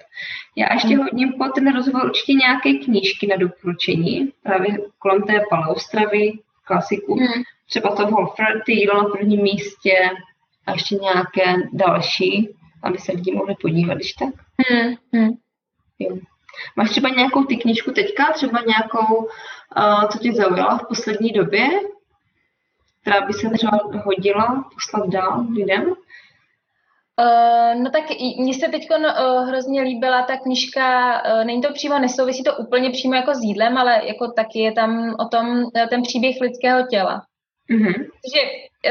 Já ještě hmm. hodně po ten rozhovor určitě nějaké knížky na doporučení, právě kolem té paleostravy, klasiku. Hmm. Třeba to 30 jídlo na prvním místě a ještě nějaké další, aby se lidi mohli podívat, když tak. Hmm. Hmm. Jo. Máš třeba nějakou ty knížku teďka, třeba nějakou, uh, co tě zaujala v poslední době, která by se třeba hodila poslat dál lidem? Uh, no tak mně se teď uh, hrozně líbila ta knižka, uh, není to přímo, nesouvisí to úplně přímo jako s jídlem, ale jako taky je tam o tom ten příběh lidského těla. Mm-hmm. Takže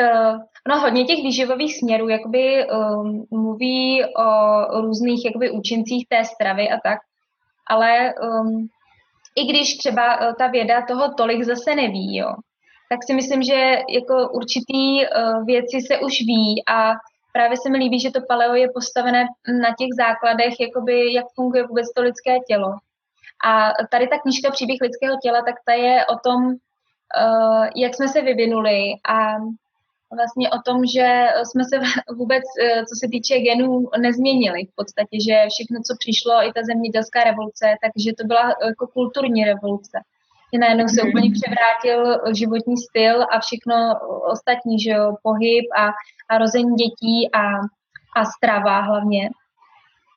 uh, No, hodně těch výživových směrů jakoby um, mluví o různých jakoby účincích té stravy a tak, ale um, i když třeba uh, ta věda toho tolik zase neví, jo, tak si myslím, že jako určitý uh, věci se už ví a právě se mi líbí, že to paleo je postavené na těch základech, jakoby jak funguje vůbec to lidské tělo. A tady ta knížka Příběh lidského těla, tak ta je o tom, uh, jak jsme se vyvinuli a vlastně o tom, že jsme se (laughs) vůbec, uh, co se týče genů, nezměnili v podstatě, že všechno, co přišlo, i ta zemědělská revoluce, takže to byla jako kulturní revoluce. Že najednou se úplně převrátil životní styl a všechno ostatní, že jo, pohyb a, a rození dětí a, a strava hlavně.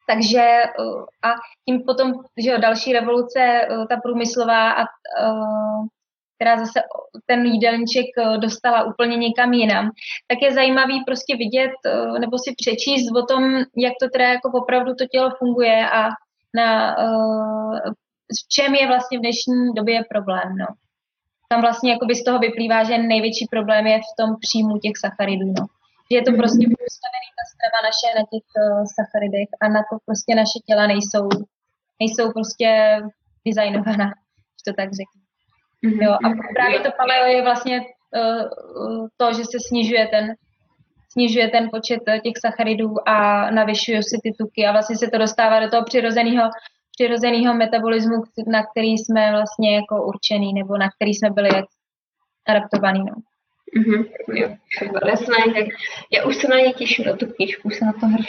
Takže eh, a tím potom, že jo, další revoluce, eh, ta průmyslová, a, eh, která zase ten jídelníček dostala úplně někam jinam, tak je zajímavý prostě vidět nebo si přečíst o tom, jak to teda jako opravdu to tělo funguje a na, v čem je vlastně v dnešní době problém. No. Tam vlastně jakoby z toho vyplývá, že největší problém je v tom příjmu těch sacharidů. No. Že je to prostě postavený ta strava naše na těch uh, sacharidech a na to prostě naše těla nejsou, nejsou prostě designovaná, to tak řeknu. Mm-hmm. Jo, a právě to paleo je vlastně uh, to, že se snižuje ten, snižuje ten počet těch sacharidů a navyšují si ty tuky a vlastně se to dostává do toho přirozeného přirozeného metabolismu, na který jsme vlastně jako určený, nebo na který jsme byli adaptovaný. No. Mm-hmm, jo, jasné, tak já už se na ně těším, na tu knižku, se na to hrnu.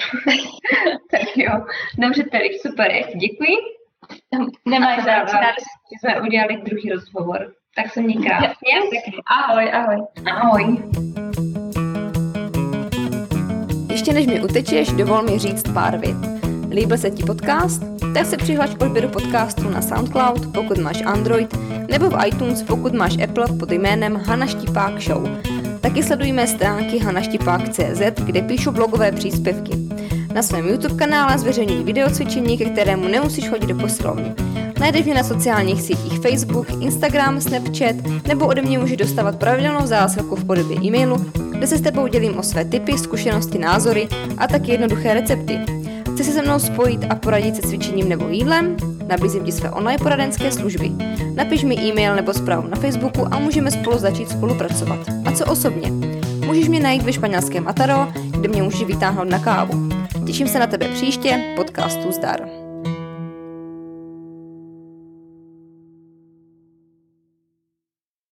(laughs) tak jo, dobře tedy, super, děkuji. (laughs) Nemáš že jsme udělali druhý rozhovor. Tak se měj krásně. Ahoj, ahoj. Ahoj. Ještě než mi utečeš, dovol mi říct pár vět. Líbil se ti podcast? Tak se přihlaš k odběru podcastu na SoundCloud, pokud máš Android, nebo v iTunes, pokud máš Apple pod jménem Hana Štipák Show. Taky sleduj mé stránky hanaštipák.cz, kde píšu blogové příspěvky. Na svém YouTube kanále zveřejňuji videocvičení, ke kterému nemusíš chodit do posilovny. Najdeš mě na sociálních sítích Facebook, Instagram, Snapchat nebo ode mě můžeš dostávat pravidelnou zásilku v podobě e-mailu, kde se s tebou dělím o své typy, zkušenosti, názory a taky jednoduché recepty. Chci se se mnou spojit a poradit se cvičením nebo jídlem? Nabízím ti své online poradenské služby. Napiš mi e-mail nebo zprávu na Facebooku a můžeme spolu začít spolupracovat. A co osobně? Můžeš mě najít ve španělském Ataro, kde mě můžeš vytáhnout na kávu. Těším se na tebe příště, podcastu Zdar.